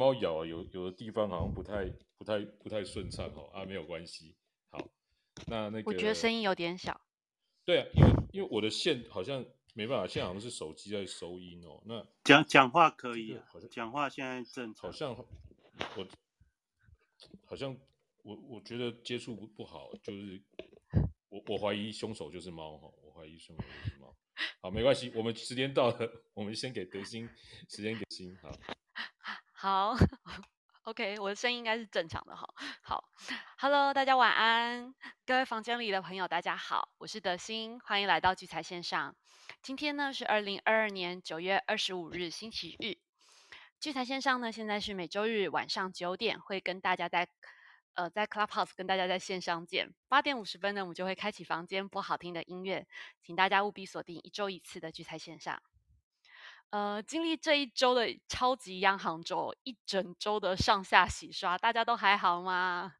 猫咬有有的地方好像不太不太不太顺畅哦啊，没有关系。好，那那个我觉得声音有点小。对啊，因为因为我的线好像没办法，现在好像是手机在收音哦。那讲讲话可以啊，好像讲话现在正常。好像我好像我我觉得接触不不好，就是我我怀疑凶手就是猫哈，我怀疑凶手就是猫。好，没关系，我们时间到了，我们先给德心时间给心好。好，OK，我的声音应该是正常的哈。好，Hello，大家晚安，各位房间里的朋友，大家好，我是德心，欢迎来到聚财线上。今天呢是二零二二年九月二十五日星期日，聚财线上呢现在是每周日晚上九点会跟大家在呃在 Clubhouse 跟大家在线上见，八点五十分呢我们就会开启房间播好听的音乐，请大家务必锁定一周一次的聚财线上。呃，经历这一周的超级央行周，一整周的上下洗刷，大家都还好吗？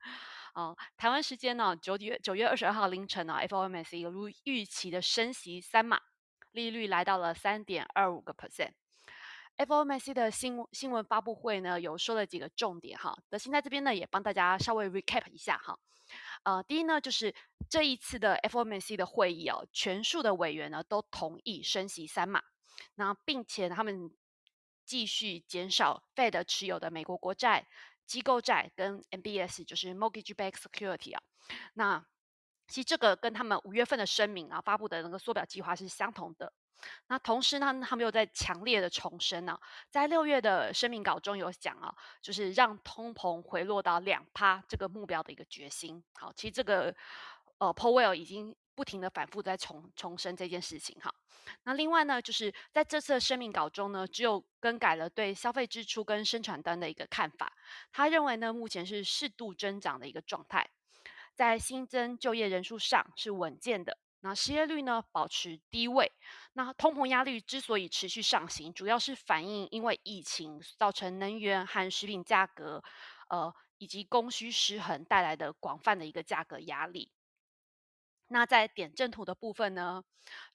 哦，台湾时间呢，九月九月二十二号凌晨呢，FOMC 如预期的升息三码，利率来到了三点二五个 percent。FOMC 的新新闻发布会呢，有说了几个重点哈，德心在这边呢也帮大家稍微 recap 一下哈。呃，第一呢，就是这一次的 FOMC 的会议哦，全数的委员呢都同意升息三码。那并且他们继续减少 Fed 持有的美国国债、机构债跟 MBS，就是 Mortgage Back Security 啊。那其实这个跟他们五月份的声明啊发布的那个缩表计划是相同的。那同时呢，他们又在强烈的重申呢，在六月的声明稿中有讲啊，就是让通膨回落到两趴这个目标的一个决心。好，其实这个呃 Powell 已经。不停的反复在重重申这件事情哈，那另外呢，就是在这次的声明稿中呢，只有更改了对消费支出跟生产端的一个看法。他认为呢，目前是适度增长的一个状态，在新增就业人数上是稳健的，那失业率呢保持低位。那通膨压力之所以持续上行，主要是反映因为疫情造成能源和食品价格，呃以及供需失衡带来的广泛的一个价格压力。那在点阵图的部分呢，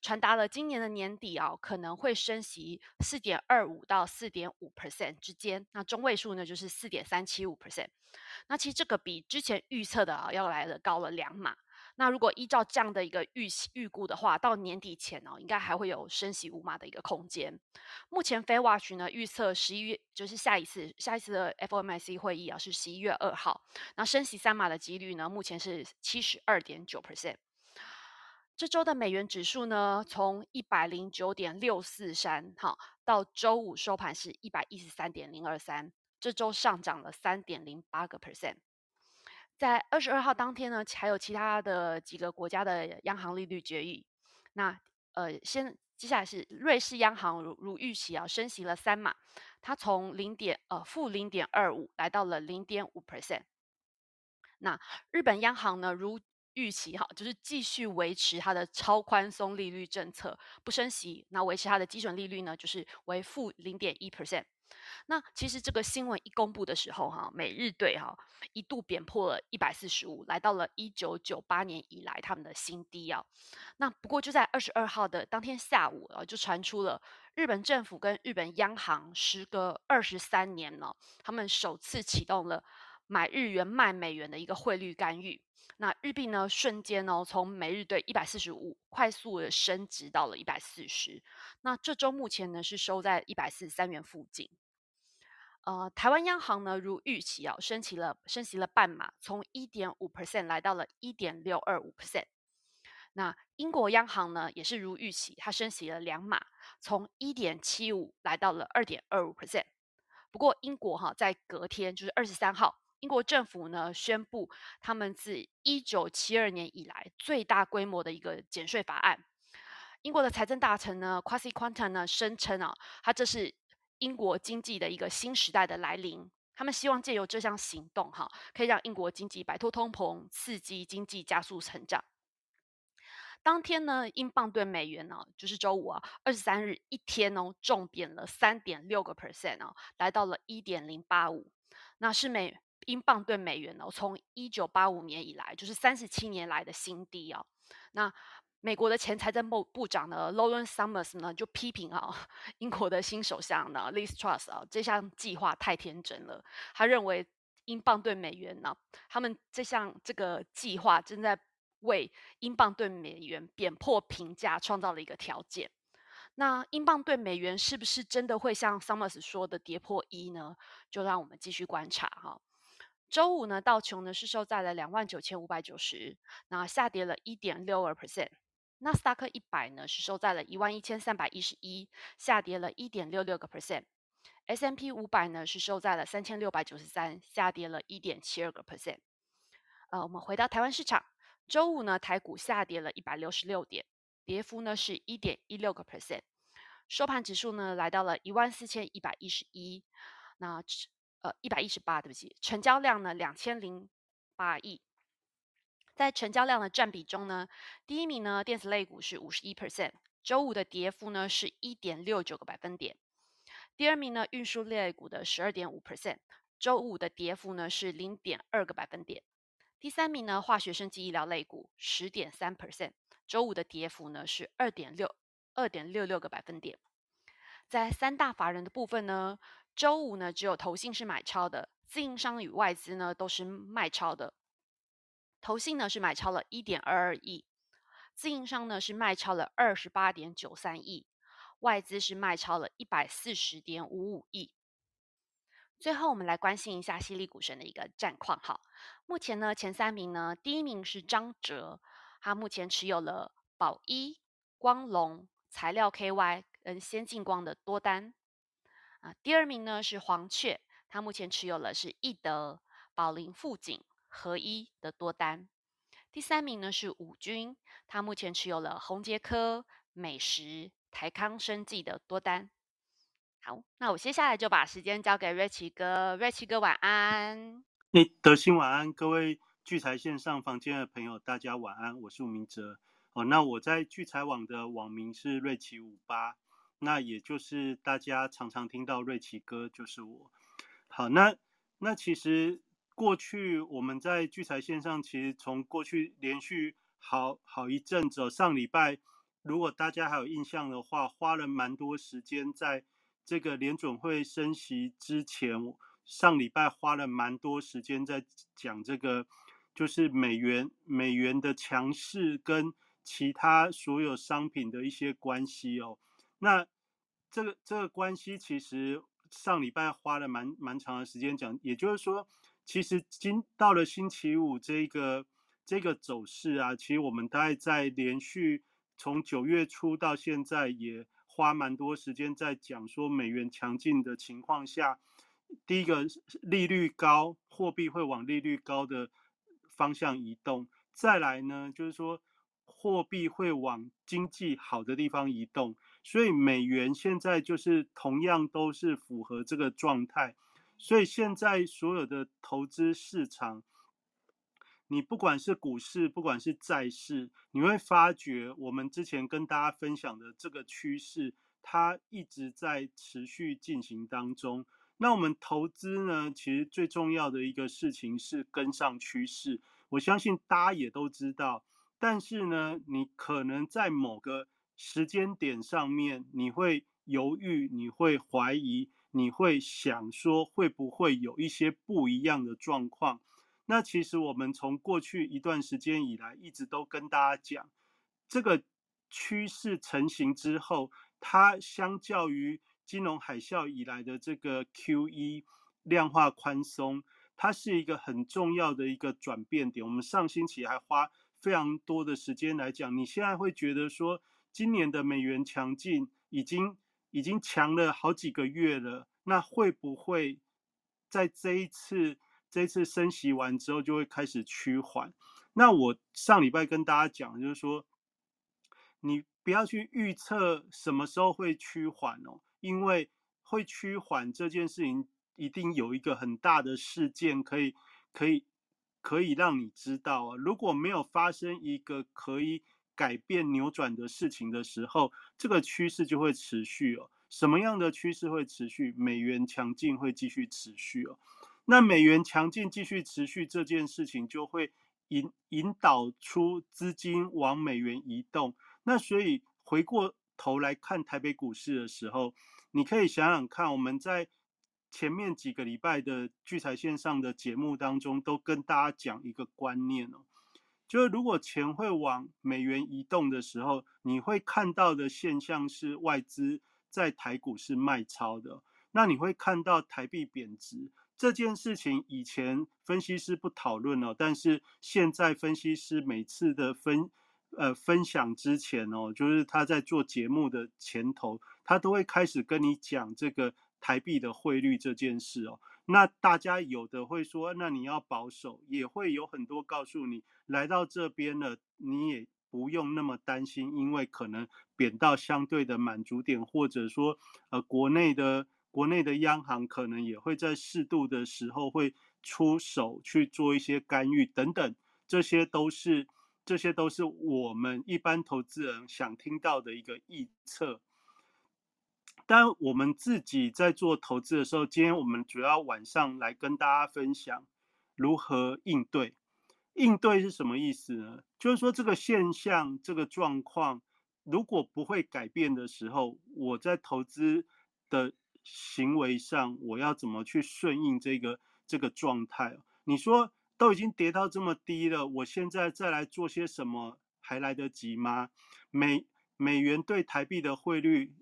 传达了今年的年底啊，可能会升息四点二五到四点五 percent 之间。那中位数呢，就是四点三七五 percent。那其实这个比之前预测的啊要来的高了两码。那如果依照这样的一个预预估的话，到年底前哦，应该还会有升息五码的一个空间。目前 Fairwatch 呢预测十一月就是下一次下一次的 FOMC 会议啊是十一月二号。那升息三码的几率呢，目前是七十二点九 percent。这周的美元指数呢，从一百零九点六四三，哈，到周五收盘是一百一十三点零二三，这周上涨了三点零八个 percent。在二十二号当天呢，还有其他的几个国家的央行利率决议。那呃，先接下来是瑞士央行如如预期啊，升息了三码，它从零点呃负零点二五来到了零点五 percent。那日本央行呢，如预期哈，就是继续维持它的超宽松利率政策，不升息，那维持它的基准利率呢，就是为负零点一 percent。那其实这个新闻一公布的时候哈，美日对哈一度贬破了一百四十五，来到了一九九八年以来他们的新低啊。那不过就在二十二号的当天下午啊，就传出了日本政府跟日本央行时隔二十三年呢，他们首次启动了买日元卖美元的一个汇率干预。那日币呢，瞬间哦，从每日兑一百四十五，快速的升值到了一百四十。那这周目前呢，是收在一百四十三元附近。呃，台湾央行呢，如预期啊，升起了升息了半码，从一点五 percent 来到了一点六二五 percent。那英国央行呢，也是如预期，它升息了两码，从一点七五来到了二点二五 percent。不过英国哈，在隔天就是二十三号。英国政府呢宣布，他们自一九七二年以来最大规模的一个减税法案。英国的财政大臣呢，Kwasi Kwarteng 呢声称啊，他这是英国经济的一个新时代的来临。他们希望借由这项行动，哈，可以让英国经济摆脱通膨，刺激经济加速成长。当天呢，英镑对美元呢，就是周五啊，二十三日一天哦，重贬了三点六个 percent 哦，来到了一点零八五，那是美。英镑对美元哦，从一九八五年以来就是三十七年来的新低哦。那美国的前财政部部长呢，Lawrence Summers 呢就批评啊，英国的新首相呢，Liz Truss 啊，这项计划太天真了。他认为英镑对美元呢，他们这项这个计划正在为英镑对美元贬破平价创造了一个条件。那英镑对美元是不是真的会像 Summers 说的跌破一呢？就让我们继续观察哈。周五呢，道琼呢是收在了两万九千五百九十，那下跌了一点六二 percent。纳斯达克一百呢是收在了一万一千三百一十一，下跌了一点六六个 percent。S M P 五百呢是收在了三千六百九十三，下跌了一点七二个 percent。呃，我们回到台湾市场，周五呢台股下跌了一百六十六点，跌幅呢是一点一六个 percent。收盘指数呢来到了一万四千一百一十一，那呃一百一十八，对不起，成交量呢两千零八亿。在成交量的占比中呢，第一名呢电子类股是五十一 percent，周五的跌幅呢是一点六九个百分点。第二名呢运输类股的十二点五 percent，周五的跌幅呢是零点二个百分点。第三名呢化学生技医疗类股十点三 percent，周五的跌幅呢是二点六二点六六个百分点。在三大法人的部分呢，周五呢只有投信是买超的，自营商与外资呢都是卖超的。投信呢是买超了一点二二亿，自营商呢是卖超了二十八点九三亿，外资是卖超了一百四十点五五亿。最后，我们来关心一下犀利股神的一个战况。哈，目前呢前三名呢，第一名是张哲，他目前持有了宝一、光隆、材料 KY 跟先进光的多单。第二名呢是黄雀，他目前持有了是易德、宝林富锦。合一的多单，第三名呢是五军，他目前持有了宏杰科、美食、台康生技的多单。好，那我接下来就把时间交给瑞奇哥，瑞奇哥晚安。你，德兴晚安，各位聚财线上房间的朋友，大家晚安，我是吴明哲。哦，那我在聚财网的网名是瑞奇五八，那也就是大家常常听到瑞奇哥就是我。好，那那其实。过去我们在聚财线上，其实从过去连续好好一阵子，上礼拜如果大家还有印象的话，花了蛮多时间在这个联准会升息之前，上礼拜花了蛮多时间在讲这个，就是美元美元的强势跟其他所有商品的一些关系哦。那这个这个关系其实上礼拜花了蛮蛮长的时间讲，也就是说。其实今到了星期五这个这个走势啊，其实我们大概在连续从九月初到现在，也花蛮多时间在讲说美元强劲的情况下，第一个利率高，货币会往利率高的方向移动；再来呢，就是说货币会往经济好的地方移动，所以美元现在就是同样都是符合这个状态。所以现在所有的投资市场，你不管是股市，不管是债市，你会发觉我们之前跟大家分享的这个趋势，它一直在持续进行当中。那我们投资呢，其实最重要的一个事情是跟上趋势。我相信大家也都知道，但是呢，你可能在某个时间点上面，你会犹豫，你会怀疑。你会想说会不会有一些不一样的状况？那其实我们从过去一段时间以来，一直都跟大家讲，这个趋势成型之后，它相较于金融海啸以来的这个 Q E 量化宽松，它是一个很重要的一个转变点。我们上星期还花非常多的时间来讲，你现在会觉得说，今年的美元强劲已经。已经强了好几个月了，那会不会在这一次这次升息完之后就会开始趋缓？那我上礼拜跟大家讲，就是说你不要去预测什么时候会趋缓哦，因为会趋缓这件事情一定有一个很大的事件可以可以可以让你知道啊。如果没有发生一个可以。改变扭转的事情的时候，这个趋势就会持续哦。什么样的趋势会持续？美元强劲会继续持续哦。那美元强劲继续持续这件事情，就会引引导出资金往美元移动。那所以回过头来看台北股市的时候，你可以想想看，我们在前面几个礼拜的聚财线上的节目当中，都跟大家讲一个观念哦，就是如果钱会往美元移动的时候，你会看到的现象是外资在台股是卖超的，那你会看到台币贬值。这件事情以前分析师不讨论哦，但是现在分析师每次的分呃分享之前哦，就是他在做节目的前头，他都会开始跟你讲这个台币的汇率这件事哦。那大家有的会说，那你要保守，也会有很多告诉你，来到这边了，你也不用那么担心，因为可能贬到相对的满足点，或者说呃国内的。国内的央行可能也会在适度的时候会出手去做一些干预等等，这些都是这些都是我们一般投资人想听到的一个预测。但我们自己在做投资的时候，今天我们主要晚上来跟大家分享如何应对。应对是什么意思呢？就是说这个现象、这个状况如果不会改变的时候，我在投资的。行为上，我要怎么去顺应这个这个状态？你说都已经跌到这么低了，我现在再来做些什么还来得及吗？美美元对台币的汇率，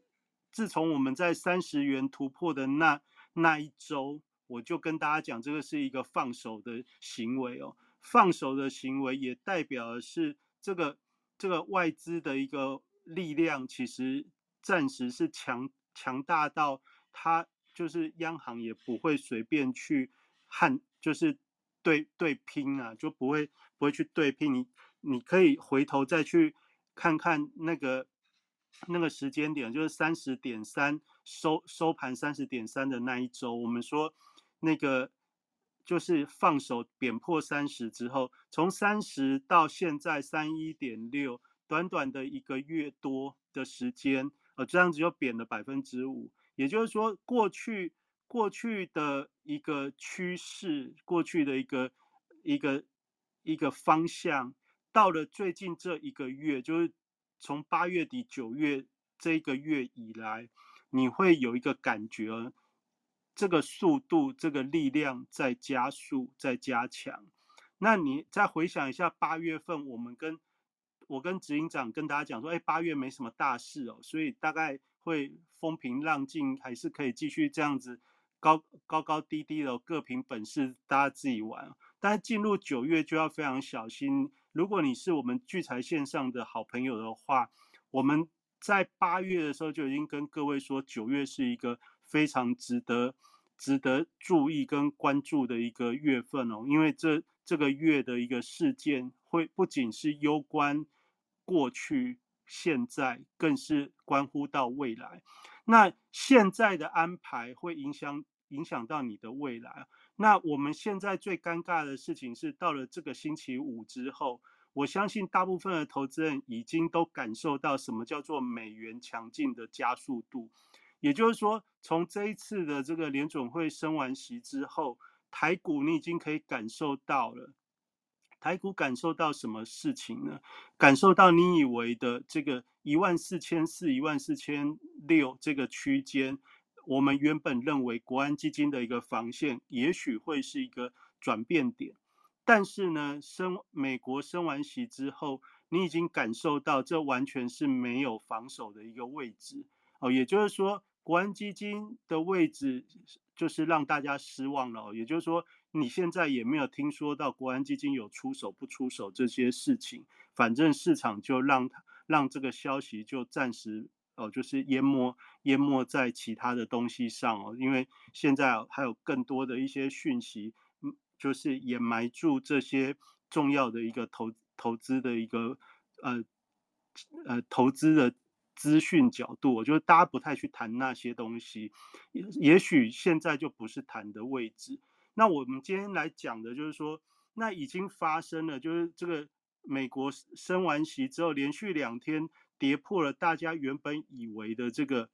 自从我们在三十元突破的那那一周，我就跟大家讲，这个是一个放手的行为哦。放手的行为也代表的是这个这个外资的一个力量，其实暂时是强强大到。他就是央行也不会随便去和就是对对拼啊，就不会不会去对拼。你你可以回头再去看看那个那个时间点，就是三十点三收收盘三十点三的那一周，我们说那个就是放手贬破三十之后，从三十到现在三一点六，短短的一个月多的时间，呃，这样子就贬了百分之五。也就是说，过去过去的一个趋势，过去的一个一个一个方向，到了最近这一个月，就是从八月底九月这个月以来，你会有一个感觉，这个速度、这个力量在加速、在加强。那你再回想一下，八月份我们跟我跟执行长跟大家讲说，哎，八月没什么大事哦，所以大概。会风平浪静，还是可以继续这样子高高高低低的各凭本事，大家自己玩。但是进入九月就要非常小心。如果你是我们聚财线上的好朋友的话，我们在八月的时候就已经跟各位说，九月是一个非常值得值得注意跟关注的一个月份哦，因为这这个月的一个事件会不仅是攸关过去。现在更是关乎到未来，那现在的安排会影响影响到你的未来。那我们现在最尴尬的事情是，到了这个星期五之后，我相信大部分的投资人已经都感受到什么叫做美元强劲的加速度。也就是说，从这一次的这个联总会升完息之后，台股你已经可以感受到了。台股感受到什么事情呢？感受到你以为的这个一万四千四、一万四千六这个区间，我们原本认为国安基金的一个防线，也许会是一个转变点。但是呢，升美国升完息之后，你已经感受到这完全是没有防守的一个位置哦。也就是说，国安基金的位置就是让大家失望了。哦也就是说。你现在也没有听说到国安基金有出手不出手这些事情，反正市场就让它让这个消息就暂时哦，就是淹没淹没在其他的东西上哦，因为现在还有更多的一些讯息，嗯，就是掩埋住这些重要的一个投投资的一个呃呃投资的资讯角度，我觉得大家不太去谈那些东西，也许现在就不是谈的位置。那我们今天来讲的就是说，那已经发生了，就是这个美国升完息之后，连续两天跌破了大家原本以为的这个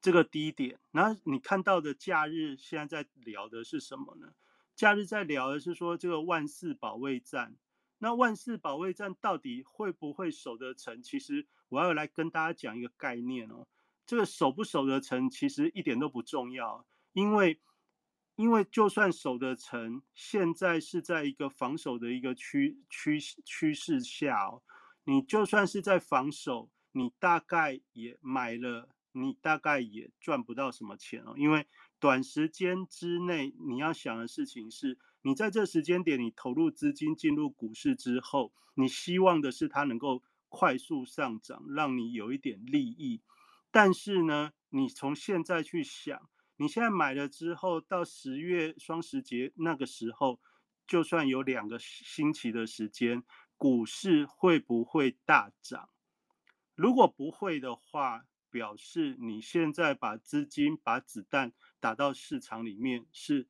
这个低点。那你看到的假日现在在聊的是什么呢？假日在聊的是说这个万四保卫战。那万四保卫战到底会不会守得成？其实我要来跟大家讲一个概念哦，这个守不守得成其实一点都不重要，因为因为就算守得成，现在是在一个防守的一个趋趋趋势下哦，你就算是在防守，你大概也买了，你大概也赚不到什么钱哦，因为短时间之内你要想的事情是。你在这时间点，你投入资金进入股市之后，你希望的是它能够快速上涨，让你有一点利益。但是呢，你从现在去想，你现在买了之后，到十月双十节那个时候，就算有两个星期的时间，股市会不会大涨？如果不会的话，表示你现在把资金、把子弹打到市场里面是。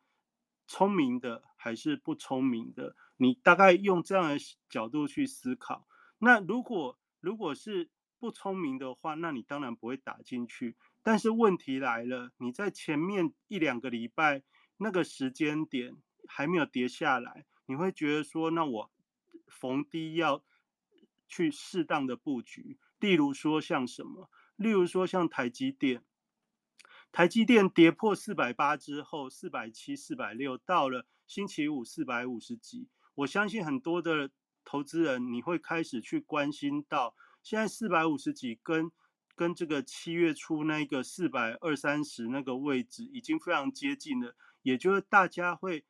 聪明的还是不聪明的？你大概用这样的角度去思考。那如果如果是不聪明的话，那你当然不会打进去。但是问题来了，你在前面一两个礼拜那个时间点还没有跌下来，你会觉得说，那我逢低要去适当的布局。例如说像什么？例如说像台积电。台积电跌破四百八之后，四百七、四百六，到了星期五四百五十几。我相信很多的投资人，你会开始去关心到，现在四百五十几跟跟这个七月初那个四百二三十那个位置已经非常接近了，也就是大家会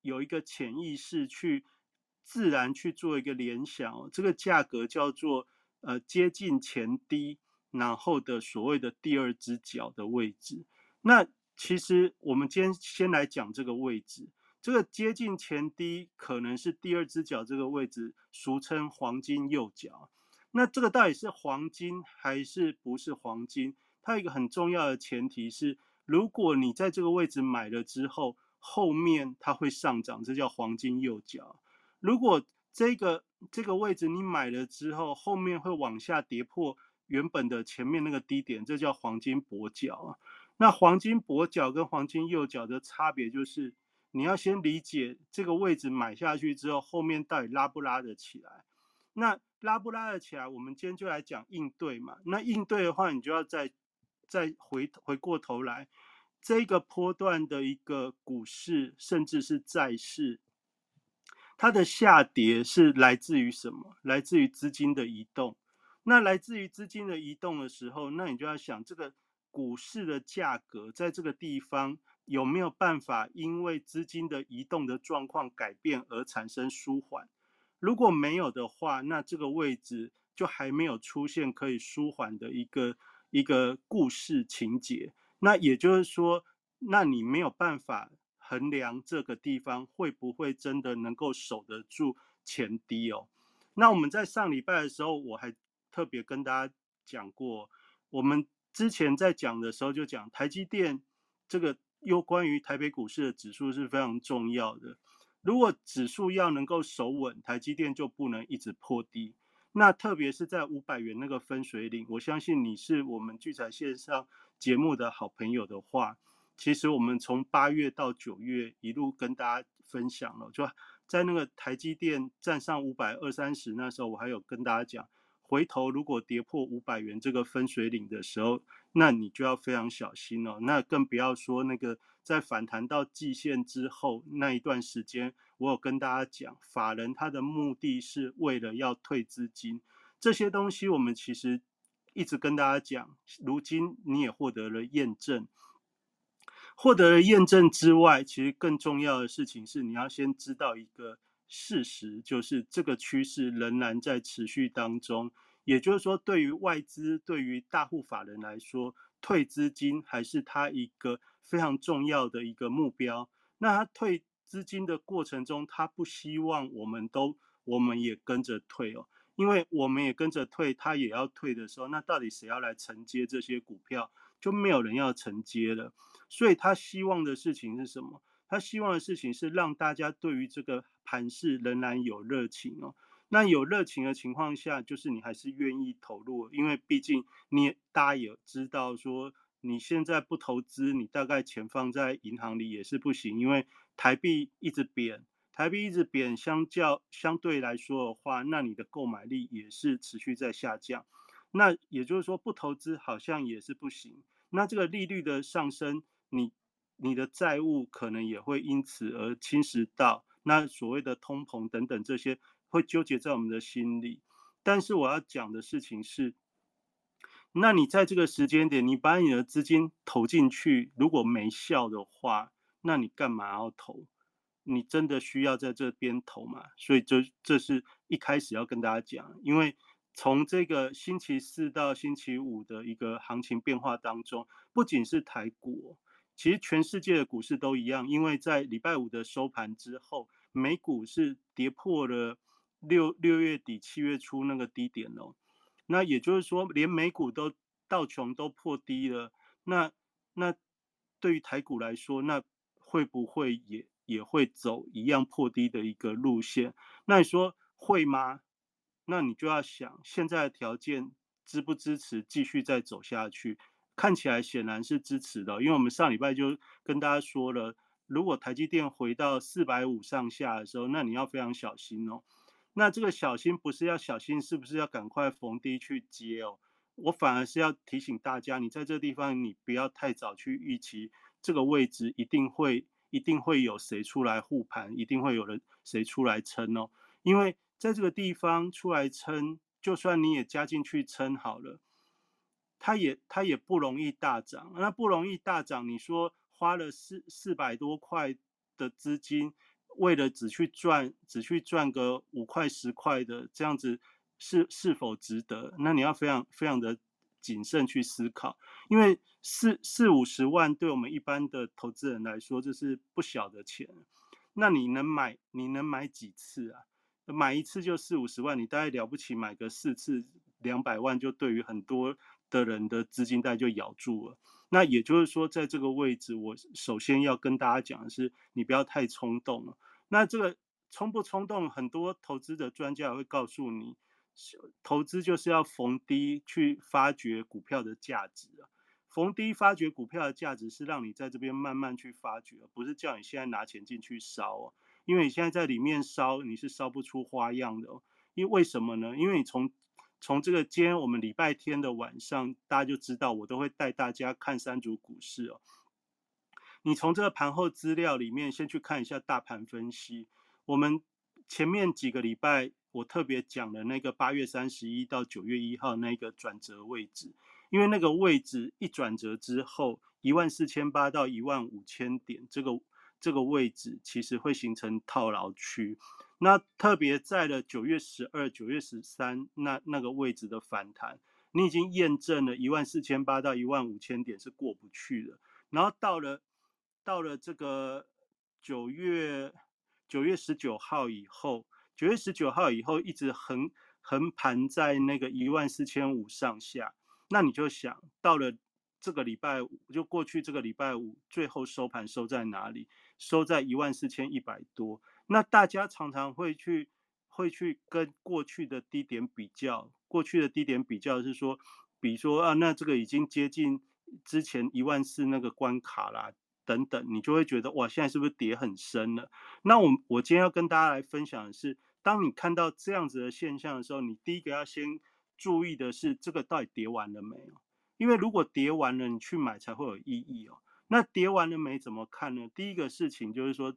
有一个潜意识去自然去做一个联想哦，这个价格叫做呃接近前低。然后的所谓的第二只脚的位置，那其实我们今天先来讲这个位置，这个接近前低可能是第二只脚这个位置，俗称黄金右脚。那这个到底是黄金还是不是黄金？它有一个很重要的前提是，如果你在这个位置买了之后，后面它会上涨，这叫黄金右脚。如果这个这个位置你买了之后，后面会往下跌破。原本的前面那个低点，这叫黄金跛脚啊。那黄金跛脚跟黄金右脚的差别就是，你要先理解这个位置买下去之后，后面到底拉不拉得起来。那拉不拉得起来，我们今天就来讲应对嘛。那应对的话，你就要再再回回过头来，这个波段的一个股市，甚至是债市，它的下跌是来自于什么？来自于资金的移动。那来自于资金的移动的时候，那你就要想这个股市的价格在这个地方有没有办法因为资金的移动的状况改变而产生舒缓？如果没有的话，那这个位置就还没有出现可以舒缓的一个一个故事情节。那也就是说，那你没有办法衡量这个地方会不会真的能够守得住前低哦。那我们在上礼拜的时候，我还。特别跟大家讲过，我们之前在讲的时候就讲台积电这个又关于台北股市的指数是非常重要的。如果指数要能够守稳，台积电就不能一直破低。那特别是在五百元那个分水岭，我相信你是我们聚财线上节目的好朋友的话，其实我们从八月到九月一路跟大家分享了，就在那个台积电站上五百二三十那时候，我还有跟大家讲。回头如果跌破五百元这个分水岭的时候，那你就要非常小心哦。那更不要说那个在反弹到季线之后那一段时间，我有跟大家讲，法人他的目的是为了要退资金，这些东西我们其实一直跟大家讲，如今你也获得了验证。获得了验证之外，其实更重要的事情是你要先知道一个。事实就是这个趋势仍然在持续当中，也就是说，对于外资、对于大户法人来说，退资金还是他一个非常重要的一个目标。那他退资金的过程中，他不希望我们都我们也跟着退哦，因为我们也跟着退，他也要退的时候，那到底谁要来承接这些股票？就没有人要承接了。所以他希望的事情是什么？他希望的事情是让大家对于这个盘势仍然有热情哦。那有热情的情况下，就是你还是愿意投入，因为毕竟你大家也知道说，你现在不投资，你大概钱放在银行里也是不行，因为台币一直贬，台币一直贬，相较相对来说的话，那你的购买力也是持续在下降。那也就是说，不投资好像也是不行。那这个利率的上升，你你的债务可能也会因此而侵蚀到。那所谓的通膨等等这些，会纠结在我们的心里。但是我要讲的事情是。那你在这个时间点，你把你的资金投进去，如果没效的话，那你干嘛要投？你真的需要在这边投吗？所以这这是一开始要跟大家讲，因为从这个星期四到星期五的一个行情变化当中，不仅是台股，其实全世界的股市都一样，因为在礼拜五的收盘之后，美股是跌破了六六月底七月初那个低点哦。那也就是说，连美股都道琼都破低了，那那对于台股来说，那会不会也也会走一样破低的一个路线？那你说会吗？那你就要想现在的条件支不支持继续再走下去？看起来显然是支持的，因为我们上礼拜就跟大家说了，如果台积电回到四百五上下的时候，那你要非常小心哦。那这个小心不是要小心，是不是要赶快逢低去接哦？我反而是要提醒大家，你在这地方，你不要太早去预期这个位置一定会一定会有谁出来护盘，一定会有人谁出来撑哦。因为在这个地方出来撑，就算你也加进去撑好了，它也它也不容易大涨。那不容易大涨，你说花了四四百多块的资金。为了只去赚，只去赚个五块十块的这样子，是是否值得？那你要非常非常的谨慎去思考，因为四四五十万对我们一般的投资人来说，这是不小的钱。那你能买，你能买几次啊？买一次就四五十万，你大概了不起买个四次两百万，就对于很多的人的资金袋就咬住了。那也就是说，在这个位置，我首先要跟大家讲的是，你不要太冲动了。那这个冲不冲动，很多投资的专家也会告诉你，投资就是要逢低去发掘股票的价值啊。逢低发掘股票的价值是让你在这边慢慢去发掘，不是叫你现在拿钱进去烧哦。因为你现在在里面烧，你是烧不出花样的哦。因为什么呢？因为你从从这个今天我们礼拜天的晚上，大家就知道我都会带大家看三组股市哦。你从这个盘后资料里面先去看一下大盘分析。我们前面几个礼拜我特别讲了那个八月三十一到九月一号那个转折位置，因为那个位置一转折之后，一万四千八到一万五千点这个这个位置其实会形成套牢区。那特别在了九月十二、九月十三那那个位置的反弹，你已经验证了一万四千八到一万五千点是过不去的。然后到了到了这个九月九月十九号以后，九月十九号以后一直横横盘在那个一万四千五上下。那你就想到了这个礼拜五，就过去这个礼拜五最后收盘收在哪里？收在一万四千一百多。那大家常常会去会去跟过去的低点比较，过去的低点比较是说，比如说啊，那这个已经接近之前一万四那个关卡啦，等等，你就会觉得哇，现在是不是跌很深了？那我我今天要跟大家来分享的是，当你看到这样子的现象的时候，你第一个要先注意的是，这个到底跌完了没有？因为如果跌完了，你去买才会有意义哦。那跌完了没？怎么看呢？第一个事情就是说。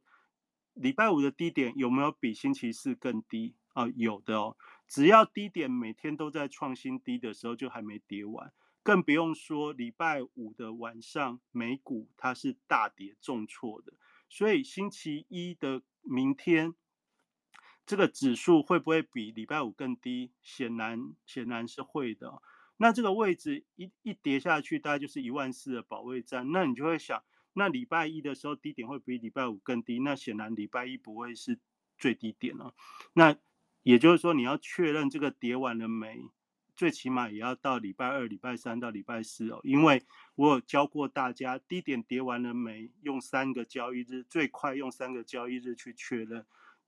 礼拜五的低点有没有比星期四更低啊？有的哦，只要低点每天都在创新低的时候，就还没跌完，更不用说礼拜五的晚上美股它是大跌重挫的，所以星期一的明天这个指数会不会比礼拜五更低？显然显然是会的。那这个位置一一跌下去，大概就是一万四的保卫战，那你就会想。那礼拜一的时候低点会比礼拜五更低，那显然礼拜一不会是最低点了。那也就是说，你要确认这个跌完了没，最起码也要到礼拜二、礼拜三到礼拜四哦。因为我有教过大家，低点跌完了没，用三个交易日，最快用三个交易日去确认，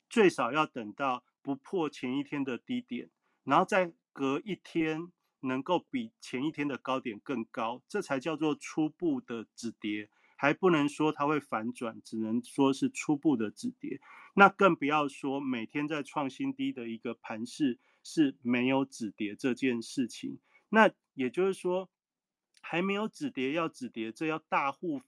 最少要等到不破前一天的低点，然后再隔一天能够比前一天的高点更高，这才叫做初步的止跌，还不能说它会反转，只能说是初步的止跌。那更不要说每天在创新低的一个盘势是没有止跌这件事情。那也就是说，还没有止跌要止跌，这要大户、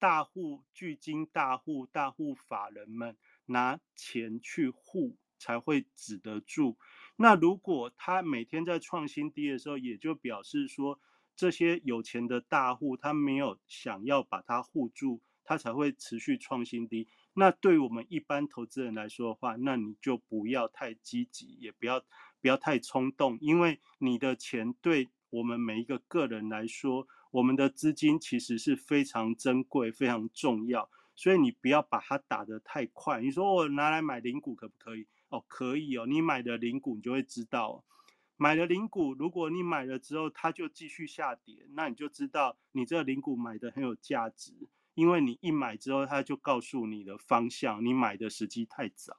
大户巨金、大户、大户法人们拿钱去护才会止得住。那如果他每天在创新低的时候，也就表示说这些有钱的大户他没有想要把它护住，他才会持续创新低。那对我们一般投资人来说的话，那你就不要太积极，也不要不要太冲动，因为你的钱对我们每一个个人来说，我们的资金其实是非常珍贵、非常重要，所以你不要把它打得太快。你说我拿来买零股可不可以？哦，可以哦。你买的零股，你就会知道，买了零股，如果你买了之后它就继续下跌，那你就知道你这个零股买的很有价值。因为你一买之后，它就告诉你的方向，你买的时机太早。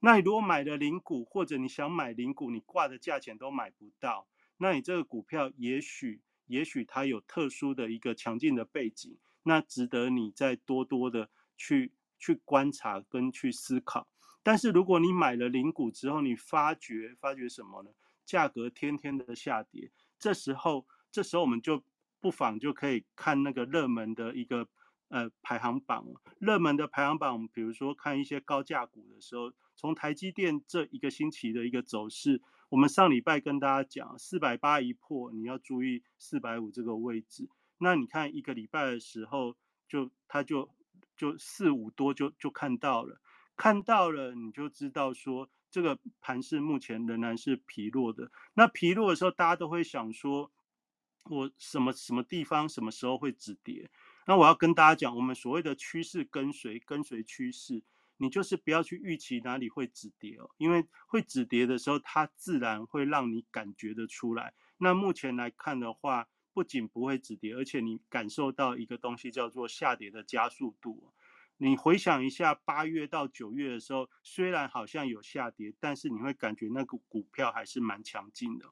那你如果买了零股，或者你想买零股，你挂的价钱都买不到，那你这个股票也许，也许它有特殊的一个强劲的背景，那值得你再多多的去去观察跟去思考。但是如果你买了零股之后，你发觉发觉什么呢？价格天天的下跌，这时候这时候我们就不妨就可以看那个热门的一个。呃，排行榜热门的排行榜，比如说看一些高价股的时候，从台积电这一个星期的一个走势，我们上礼拜跟大家讲，四百八一破，你要注意四百五这个位置。那你看一个礼拜的时候，就它就就四五多就就看到了，看到了你就知道说这个盘势目前仍然是疲弱的。那疲弱的时候，大家都会想说，我什么什么地方什么时候会止跌？那我要跟大家讲，我们所谓的趋势跟随，跟随趋势，你就是不要去预期哪里会止跌哦，因为会止跌的时候，它自然会让你感觉得出来。那目前来看的话，不仅不会止跌，而且你感受到一个东西叫做下跌的加速度。你回想一下，八月到九月的时候，虽然好像有下跌，但是你会感觉那个股票还是蛮强劲的。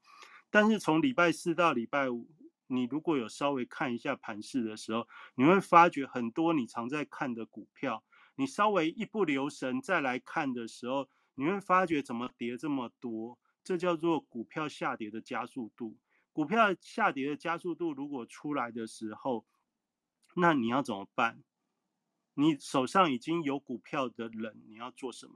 但是从礼拜四到礼拜五。你如果有稍微看一下盘势的时候，你会发觉很多你常在看的股票，你稍微一不留神再来看的时候，你会发觉怎么跌这么多？这叫做股票下跌的加速度。股票下跌的加速度如果出来的时候，那你要怎么办？你手上已经有股票的人，你要做什么？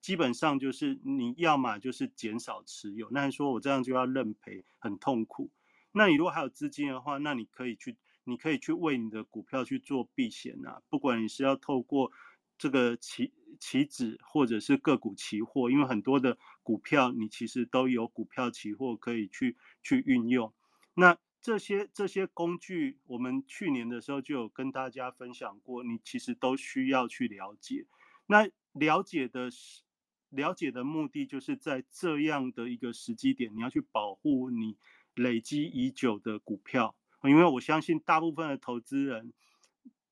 基本上就是你要么就是减少持有，那你说我这样就要认赔，很痛苦。那你如果还有资金的话，那你可以去，你可以去为你的股票去做避险啊。不管你是要透过这个期期指或者是个股期货，因为很多的股票你其实都有股票期货可以去去运用。那这些这些工具，我们去年的时候就有跟大家分享过，你其实都需要去了解。那了解的是了解的目的，就是在这样的一个时机点，你要去保护你。累积已久的股票，因为我相信大部分的投资人，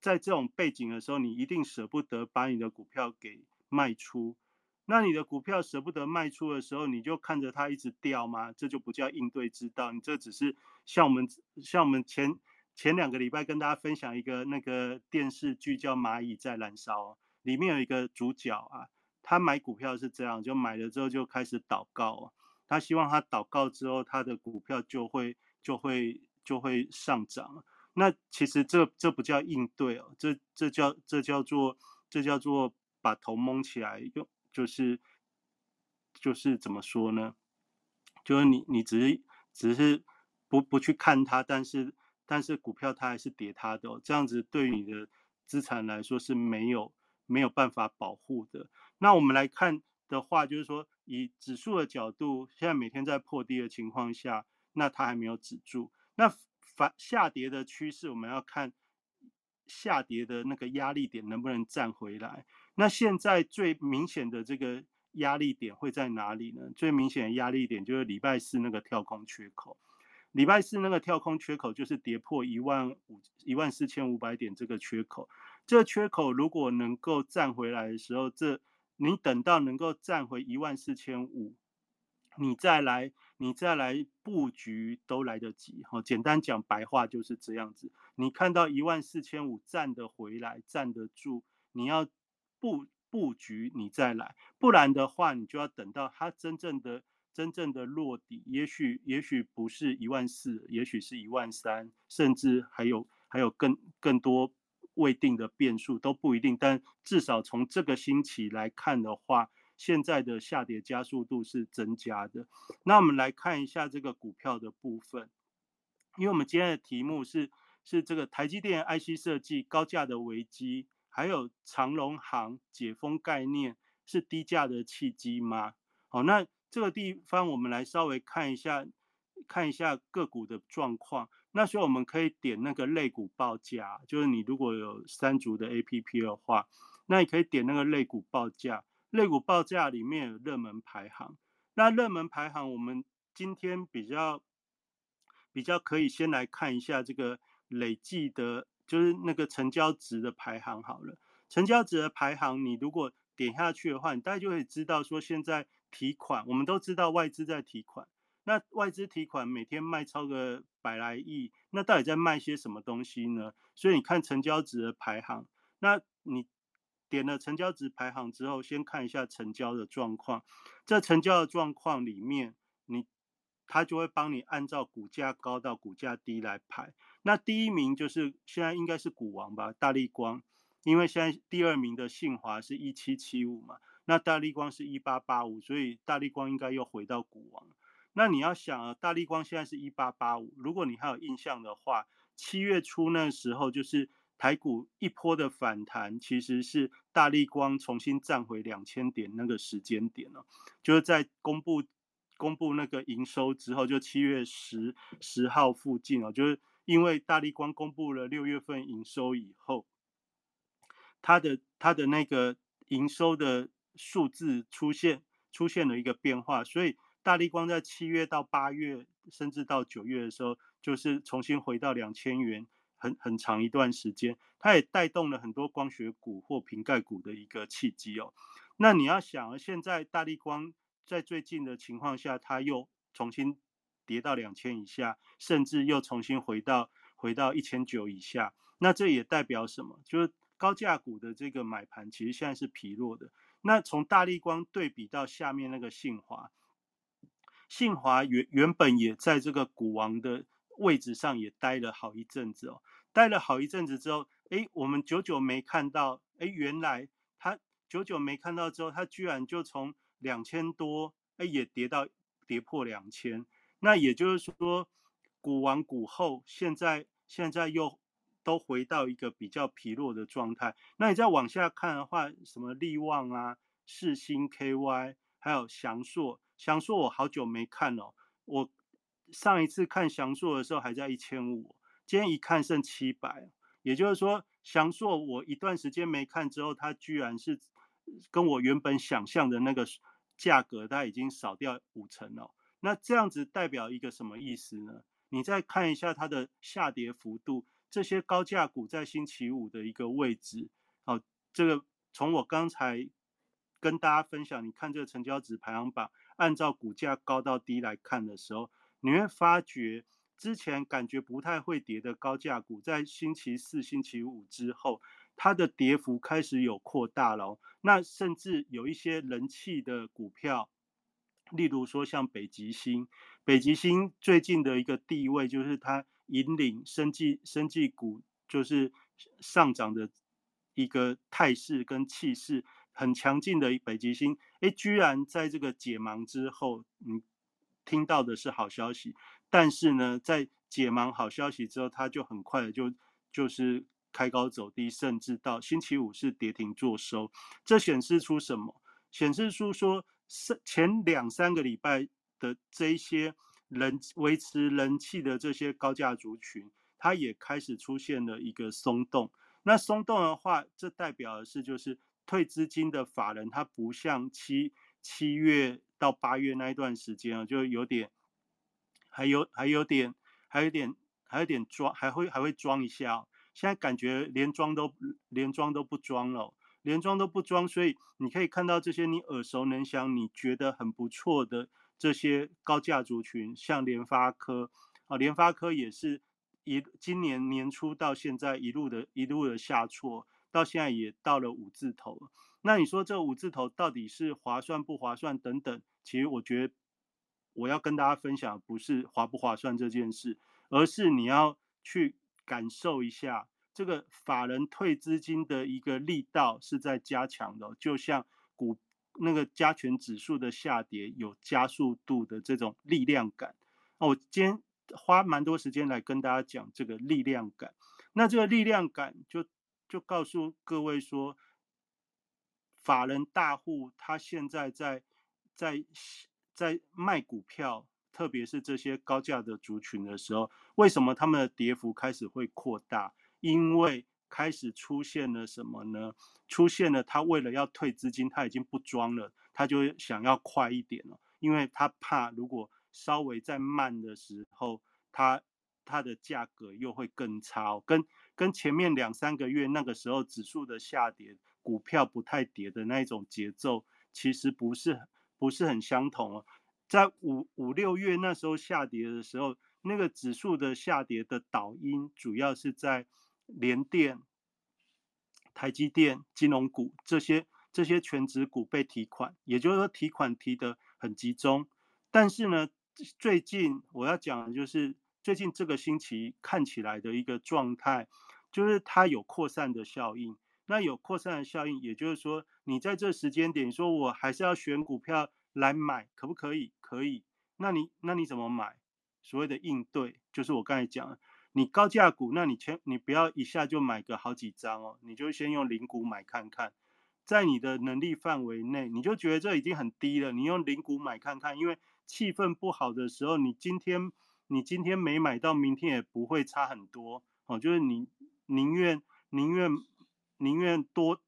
在这种背景的时候，你一定舍不得把你的股票给卖出。那你的股票舍不得卖出的时候，你就看着它一直掉吗？这就不叫应对之道。你这只是像我们像我们前前两个礼拜跟大家分享一个那个电视剧叫《蚂蚁在燃烧》，里面有一个主角啊，他买股票是这样，就买了之后就开始祷告。他希望他祷告之后，他的股票就会就会就会上涨。那其实这这不叫应对哦，这这叫这叫做这叫做把头蒙起来，用就是就是怎么说呢？就是你你只是只是不不去看它，但是但是股票它还是跌它的，哦这样子对你的资产来说是没有没有办法保护的。那我们来看。的话，就是说，以指数的角度，现在每天在破低的情况下，那它还没有止住。那反下跌的趋势，我们要看下跌的那个压力点能不能站回来。那现在最明显的这个压力点会在哪里呢？最明显的压力点就是礼拜四那个跳空缺口。礼拜四那个跳空缺口就是跌破一万五一万四千五百点这个缺口。这个缺口如果能够站回来的时候，这你等到能够站回一万四千五，你再来你再来布局都来得及。哈，简单讲白话就是这样子。你看到一万四千五站得回来，站得住，你要布布局你再来，不然的话你就要等到它真正的。真正的落底，也许也许不是一万四，也许是一万三，甚至还有还有更更多未定的变数都不一定。但至少从这个星期来看的话，现在的下跌加速度是增加的。那我们来看一下这个股票的部分，因为我们今天的题目是是这个台积电 IC 设计高价的危机，还有长隆行解封概念是低价的契机吗？好，那。这个地方我们来稍微看一下，看一下个股的状况。那所以我们可以点那个类股报价，就是你如果有三足的 A P P 的话，那你可以点那个类股报价。类股报价里面有热门排行。那热门排行，我们今天比较比较可以先来看一下这个累计的，就是那个成交值的排行好了。成交值的排行，你如果点下去的话，你大概就可以知道说现在。提款，我们都知道外资在提款。那外资提款每天卖超个百来亿，那到底在卖些什么东西呢？所以你看成交值的排行，那你点了成交值排行之后，先看一下成交的状况。这成交的状况里面，你它就会帮你按照股价高到股价低来排。那第一名就是现在应该是股王吧，大力光，因为现在第二名的信华是一七七五嘛。那大力光是一八八五，所以大力光应该又回到股王。那你要想啊，大力光现在是一八八五，如果你还有印象的话，七月初那时候就是台股一波的反弹，其实是大力光重新站回两千点那个时间点了，就是在公布公布那个营收之后，就七月十十号附近哦，就是因为大力光公布了六月份营收以后，它的它的那个营收的。数字出现出现了一个变化，所以大力光在七月到八月，甚至到九月的时候，就是重新回到两千元，很很长一段时间，它也带动了很多光学股或瓶盖股的一个契机哦。那你要想，现在大力光在最近的情况下，它又重新跌到两千以下，甚至又重新回到回到一千九以下，那这也代表什么？就是高价股的这个买盘其实现在是疲弱的。那从大力光对比到下面那个信华，信华原原本也在这个股王的位置上也待了好一阵子哦，待了好一阵子之后，哎，我们久久没看到，哎，原来他久久没看到之后，他居然就从两千多，哎，也跌到跌破两千，那也就是说，股王股后现在现在又。都回到一个比较疲弱的状态。那你再往下看的话，什么利旺啊、世星 KY，还有祥硕，祥硕我好久没看了。我上一次看祥硕的时候还在一千五，今天一看剩七百。也就是说，祥硕我一段时间没看之后，它居然是跟我原本想象的那个价格，它已经少掉五成了。那这样子代表一个什么意思呢？你再看一下它的下跌幅度。这些高价股在星期五的一个位置，好，这个从我刚才跟大家分享，你看这个成交值排行榜，按照股价高到低来看的时候，你会发觉之前感觉不太会跌的高价股，在星期四、星期五之后，它的跌幅开始有扩大了。那甚至有一些人气的股票，例如说像北极星，北极星最近的一个地位就是它。引领生技生技股就是上涨的一个态势跟气势很强劲的北极星，哎，居然在这个解盲之后，嗯，听到的是好消息，但是呢，在解盲好消息之后，它就很快的就就是开高走低，甚至到星期五是跌停做收，这显示出什么？显示出说，是前两三个礼拜的这一些。人维持人气的这些高价族群，它也开始出现了一个松动。那松动的话，这代表的是就是退资金的法人，他不像七七月到八月那一段时间啊，就有点，还有还有点，还有点，还有点装，还会还会装一下。现在感觉连装都连装都不装了，连装都不装，所以你可以看到这些你耳熟能详、你觉得很不错的。这些高价族群，像联发科啊，联发科也是一今年年初到现在一路的一路的下挫，到现在也到了五字头了。那你说这五字头到底是划算不划算等等？其实我觉得我要跟大家分享不是划不划算这件事，而是你要去感受一下这个法人退资金的一个力道是在加强的，就像股那个加权指数的下跌有加速度的这种力量感。我今天花蛮多时间来跟大家讲这个力量感，那这个力量感就就告诉各位说。法人大户他现在在在在卖股票，特别是这些高价的族群的时候，为什么他们的跌幅开始会扩大？因为开始出现了什么呢？出现了他为了要退资金，他已经不装了，他就想要快一点了，因为他怕如果稍微再慢的时候，他他的价格又会更差，跟跟前面两三个月那个时候指数的下跌。股票不太跌的那一种节奏，其实不是不是很相同哦。在五五六月那时候下跌的时候，那个指数的下跌的导因主要是在联电、台积电、金融股这些这些全指股被提款，也就是说提款提得很集中。但是呢，最近我要讲的就是最近这个星期看起来的一个状态，就是它有扩散的效应。那有扩散的效应，也就是说，你在这时间点说，我还是要选股票来买，可不可以？可以。那你那你怎么买？所谓的应对，就是我刚才讲，你高价股，那你先你不要一下就买个好几张哦，你就先用零股买看看，在你的能力范围内，你就觉得这已经很低了，你用零股买看看，因为气氛不好的时候，你今天你今天没买到，明天也不会差很多哦，就是你宁愿宁愿。宁愿多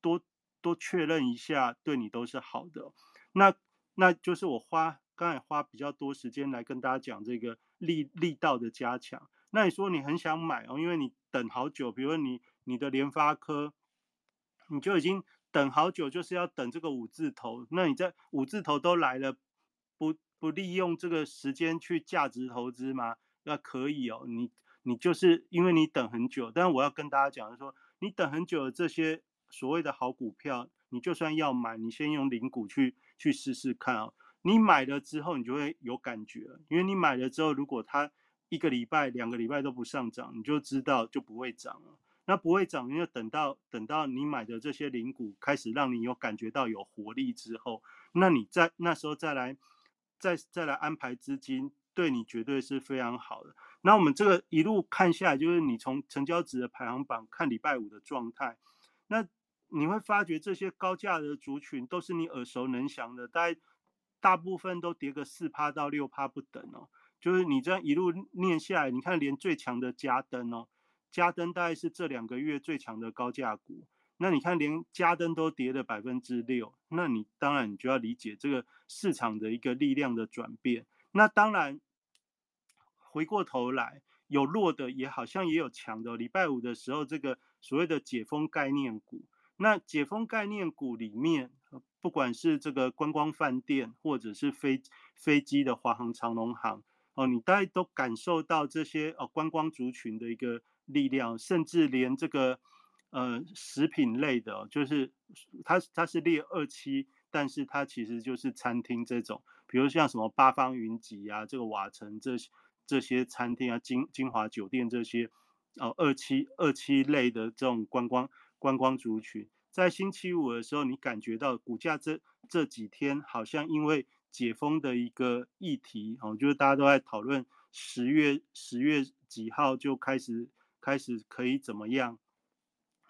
多多确认一下，对你都是好的。那那就是我花刚才花比较多时间来跟大家讲这个力力道的加强。那你说你很想买哦，因为你等好久，比如说你你的联发科，你就已经等好久，就是要等这个五字头。那你在五字头都来了，不不利用这个时间去价值投资吗？那可以哦，你你就是因为你等很久，但是我要跟大家讲，的说。你等很久的这些所谓的好股票，你就算要买，你先用零股去去试试看啊。你买了之后，你就会有感觉，因为你买了之后，如果它一个礼拜、两个礼拜都不上涨，你就知道就不会涨了。那不会涨，因为等到等到你买的这些零股开始让你有感觉到有活力之后，那你在那时候再来再再来安排资金，对你绝对是非常好的。那我们这个一路看下来，就是你从成交值的排行榜看礼拜五的状态，那你会发觉这些高价的族群都是你耳熟能详的，大概大部分都跌个四趴到六趴不等哦。就是你这样一路念下来，你看连最强的嘉登哦，嘉登大概是这两个月最强的高价股，那你看连嘉登都跌了百分之六，那你当然你就要理解这个市场的一个力量的转变。那当然。回过头来，有弱的也好像也有强的。礼拜五的时候，这个所谓的解封概念股，那解封概念股里面，不管是这个观光饭店，或者是飞飞机的华航、长龙航，哦，你大概都感受到这些哦观光族群的一个力量，甚至连这个呃食品类的，就是它它是列二期，但是它其实就是餐厅这种，比如像什么八方云集啊，这个瓦城这些。这些餐厅啊，金金华酒店这些，哦，二期二期类的这种观光观光族群，在星期五的时候，你感觉到股价这这几天好像因为解封的一个议题，哦，就是大家都在讨论十月十月几号就开始开始可以怎么样，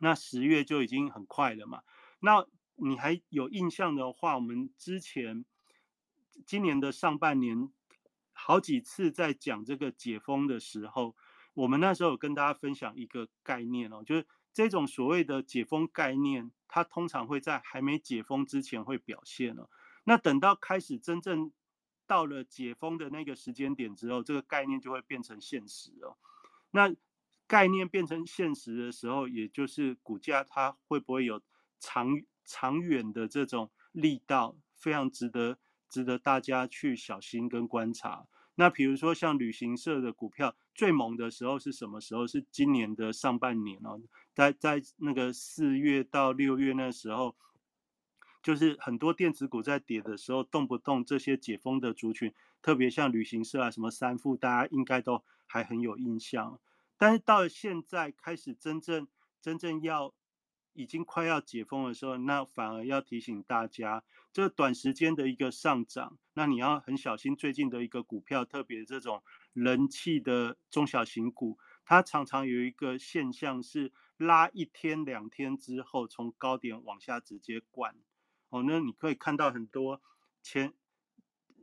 那十月就已经很快了嘛。那你还有印象的话，我们之前今年的上半年。好几次在讲这个解封的时候，我们那时候有跟大家分享一个概念哦，就是这种所谓的解封概念，它通常会在还没解封之前会表现哦。那等到开始真正到了解封的那个时间点之后，这个概念就会变成现实哦。那概念变成现实的时候，也就是股价它会不会有长长远的这种力道，非常值得。值得大家去小心跟观察。那比如说像旅行社的股票最猛的时候是什么时候？是今年的上半年哦，在在那个四月到六月那时候，就是很多电子股在跌的时候，动不动这些解封的族群，特别像旅行社啊，什么三富，大家应该都还很有印象。但是到了现在开始真正真正要。已经快要解封的时候，那反而要提醒大家，这短时间的一个上涨，那你要很小心。最近的一个股票，特别这种人气的中小型股，它常常有一个现象是拉一天两天之后，从高点往下直接灌。哦，那你可以看到很多前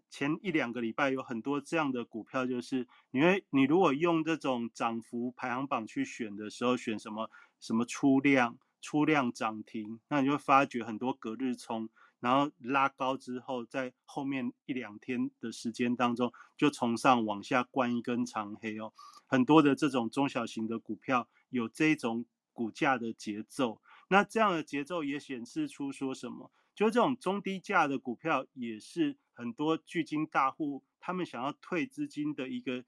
前一两个礼拜有很多这样的股票，就是因为你如果用这种涨幅排行榜去选的时候，选什么什么出量。出量涨停，那你会发觉很多隔日冲，然后拉高之后，在后面一两天的时间当中，就从上往下灌一根长黑哦。很多的这种中小型的股票有这种股价的节奏，那这样的节奏也显示出说什么？就是这种中低价的股票，也是很多巨金大户他们想要退资金的一个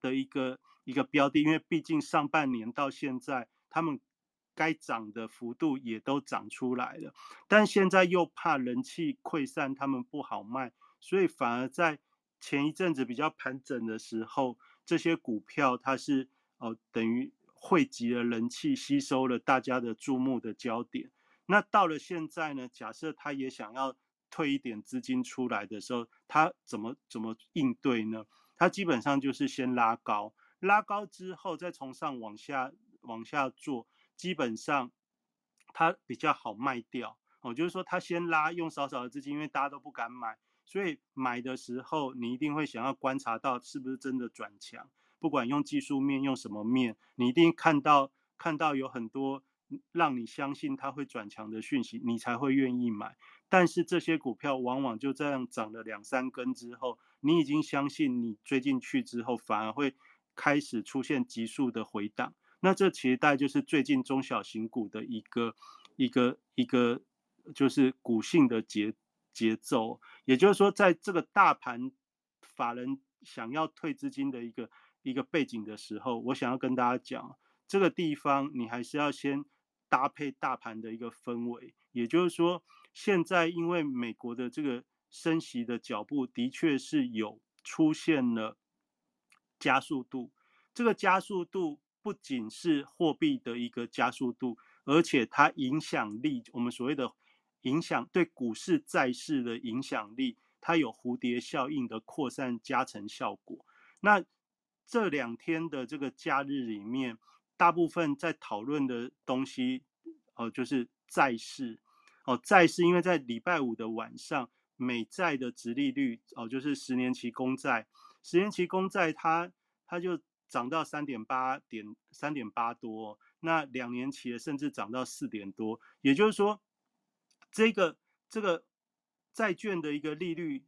的一个一个标的，因为毕竟上半年到现在他们。该涨的幅度也都涨出来了，但现在又怕人气溃散，他们不好卖，所以反而在前一阵子比较盘整的时候，这些股票它是哦等于汇集了人气，吸收了大家的注目的焦点。那到了现在呢？假设他也想要退一点资金出来的时候，他怎么怎么应对呢？他基本上就是先拉高，拉高之后再从上往下往下做。基本上，他比较好卖掉哦，就是说他先拉，用少少的资金，因为大家都不敢买，所以买的时候你一定会想要观察到是不是真的转强，不管用技术面用什么面，你一定看到看到有很多让你相信它会转强的讯息，你才会愿意买。但是这些股票往往就这样涨了两三根之后，你已经相信你追进去之后，反而会开始出现急速的回档。那这其实大概就是最近中小型股的一个一个一个就是股性的节节奏，也就是说，在这个大盘法人想要退资金的一个一个背景的时候，我想要跟大家讲，这个地方你还是要先搭配大盘的一个氛围，也就是说，现在因为美国的这个升息的脚步的确是有出现了加速度，这个加速度。不仅是货币的一个加速度，而且它影响力，我们所谓的影响对股市、债市的影响力，它有蝴蝶效应的扩散加成效果。那这两天的这个假日里面，大部分在讨论的东西，哦，就是债市，哦，债市，因为在礼拜五的晚上，美债的值利率，哦，就是十年期公债，十年期公债，它它就。涨到三点八点三点八多，那两年期的甚至涨到四点多，也就是说，这个这个债券的一个利率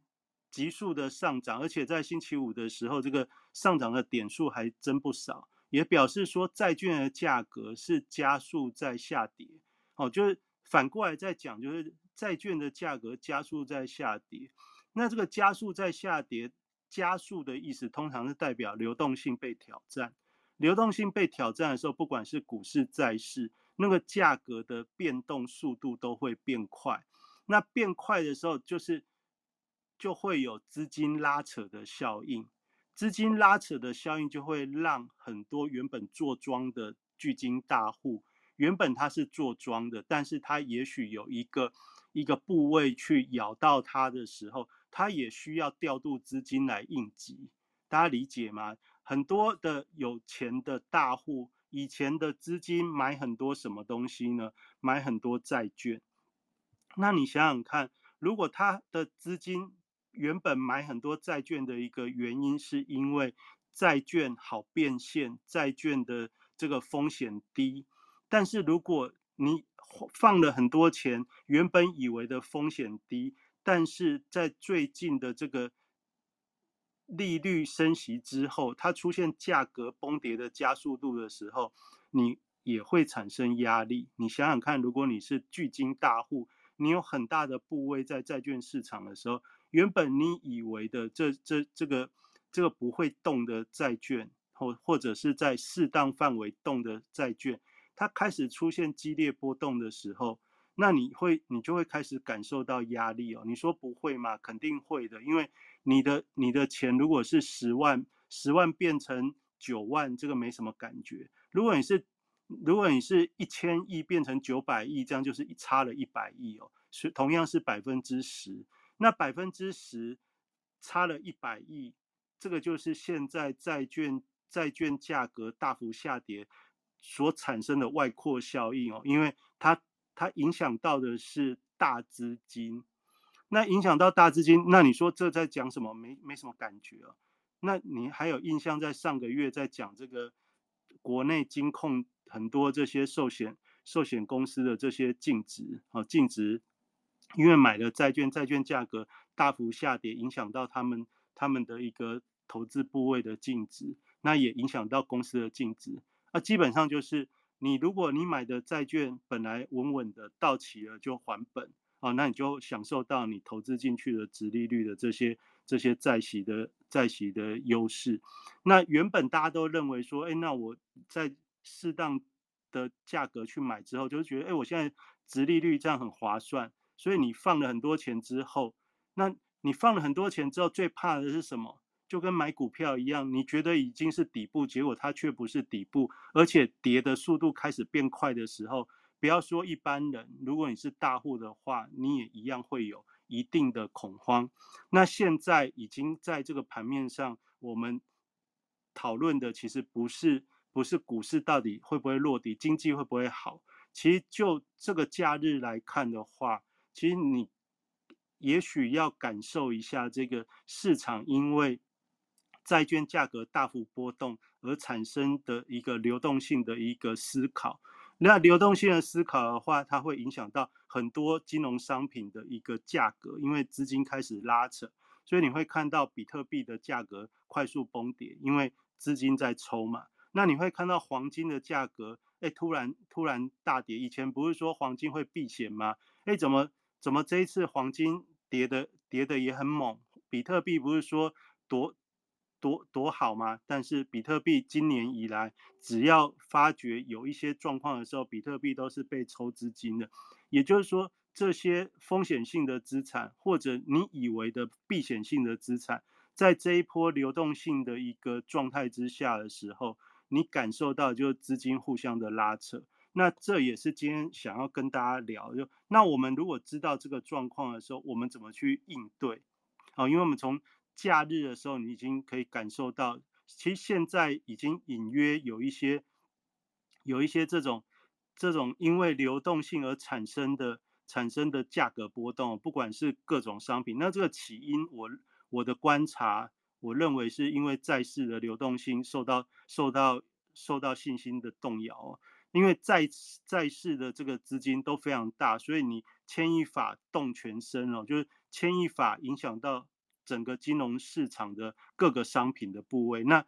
急速的上涨，而且在星期五的时候，这个上涨的点数还真不少，也表示说债券的价格是加速在下跌。哦，就是反过来再讲，就是债券的价格加速在下跌，那这个加速在下跌。加速的意思通常是代表流动性被挑战，流动性被挑战的时候，不管是股市、债市，那个价格的变动速度都会变快。那变快的时候，就是就会有资金拉扯的效应，资金拉扯的效应就会让很多原本做庄的巨金大户，原本他是做庄的，但是他也许有一个一个部位去咬到它的时候。他也需要调度资金来应急，大家理解吗？很多的有钱的大户，以前的资金买很多什么东西呢？买很多债券。那你想想看，如果他的资金原本买很多债券的一个原因，是因为债券好变现，债券的这个风险低。但是如果你放了很多钱，原本以为的风险低。但是在最近的这个利率升息之后，它出现价格崩跌的加速度的时候，你也会产生压力。你想想看，如果你是巨金大户，你有很大的部位在债券市场的时候，原本你以为的这这这个这个不会动的债券，或或者是在适当范围动的债券，它开始出现激烈波动的时候，那你会你就会开始感受到压力哦。你说不会吗？肯定会的，因为你的你的钱如果是十万，十万变成九万，这个没什么感觉。如果你是如果你是一千亿变成九百亿，这样就是差了一百亿哦，是同样是百分之十。那百分之十差了一百亿，这个就是现在债券债券价格大幅下跌所产生的外扩效应哦，因为它它影响到的是大资金，那影响到大资金，那你说这在讲什么？没没什么感觉哦。那你还有印象在上个月在讲这个国内金控很多这些寿险寿险公司的这些净值啊净值。因为买了债券，债券价格大幅下跌，影响到他们他们的一个投资部位的净值，那也影响到公司的净值。那基本上就是你如果你买的债券本来稳稳的到期了就还本啊，那你就享受到你投资进去的值利率的这些这些债息的债息的优势。那原本大家都认为说，哎，那我在适当的价格去买之后，就觉得，哎，我现在值利率这样很划算。所以你放了很多钱之后，那你放了很多钱之后，最怕的是什么？就跟买股票一样，你觉得已经是底部，结果它却不是底部，而且跌的速度开始变快的时候，不要说一般人，如果你是大户的话，你也一样会有一定的恐慌。那现在已经在这个盘面上，我们讨论的其实不是不是股市到底会不会落地，经济会不会好，其实就这个假日来看的话。其实你也许要感受一下这个市场，因为债券价格大幅波动而产生的一个流动性的一个思考。那流动性的思考的话，它会影响到很多金融商品的一个价格，因为资金开始拉扯，所以你会看到比特币的价格快速崩跌，因为资金在抽嘛。那你会看到黄金的价格，哎，突然突然大跌。以前不是说黄金会避险吗？哎，怎么？怎么这一次黄金跌的跌的也很猛？比特币不是说多多多好吗？但是比特币今年以来，只要发觉有一些状况的时候，比特币都是被抽资金的。也就是说，这些风险性的资产，或者你以为的避险性的资产，在这一波流动性的一个状态之下的时候，你感受到就是资金互相的拉扯。那这也是今天想要跟大家聊，就那我们如果知道这个状况的时候，我们怎么去应对？啊，因为我们从假日的时候，你已经可以感受到，其实现在已经隐约有一些有一些这种这种因为流动性而产生的产生的价格波动，不管是各种商品，那这个起因，我我的观察，我认为是因为债市的流动性受到受到受到信心的动摇。因为在在市的这个资金都非常大，所以你牵一发动全身哦，就是牵一发影响到整个金融市场的各个商品的部位。那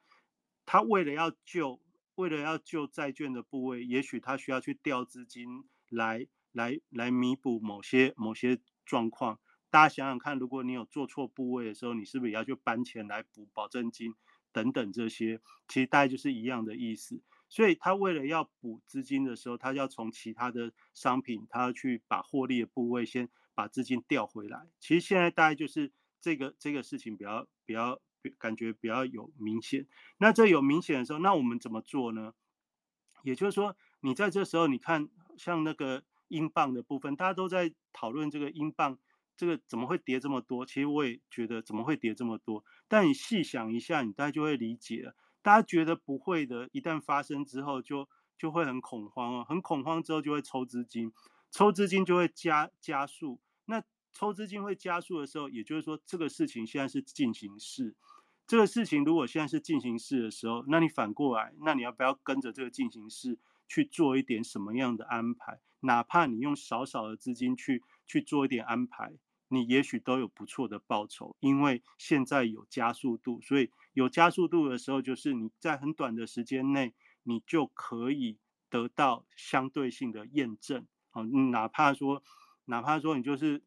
他为了要救，为了要救债券的部位，也许他需要去调资金来来来弥补某些某些状况。大家想想看，如果你有做错部位的时候，你是不是也要去搬钱来补保证金等等这些？其实大概就是一样的意思。所以他为了要补资金的时候，他要从其他的商品，他要去把获利的部位先把资金调回来。其实现在大概就是这个这个事情比较比较感觉比较有明显。那这有明显的时候，那我们怎么做呢？也就是说，你在这时候，你看像那个英镑的部分，大家都在讨论这个英镑这个怎么会跌这么多？其实我也觉得怎么会跌这么多？但你细想一下，你大概就会理解了。大家觉得不会的，一旦发生之后，就就会很恐慌哦，很恐慌之后就会抽资金，抽资金就会加加速。那抽资金会加速的时候，也就是说这个事情现在是进行式。这个事情如果现在是进行式的时候，那你反过来，那你要不要跟着这个进行式去做一点什么样的安排？哪怕你用少少的资金去去做一点安排。你也许都有不错的报酬，因为现在有加速度，所以有加速度的时候，就是你在很短的时间内，你就可以得到相对性的验证。好，哪怕说，哪怕说你就是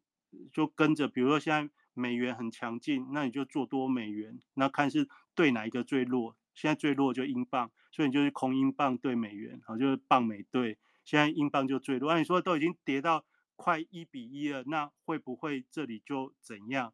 就跟着，比如说现在美元很强劲，那你就做多美元，那看是对哪一个最弱。现在最弱就英镑，所以你就是空英镑对美元，好，就是镑美对。现在英镑就最弱，按你说都已经跌到快一比一了，那会不会这里就怎样？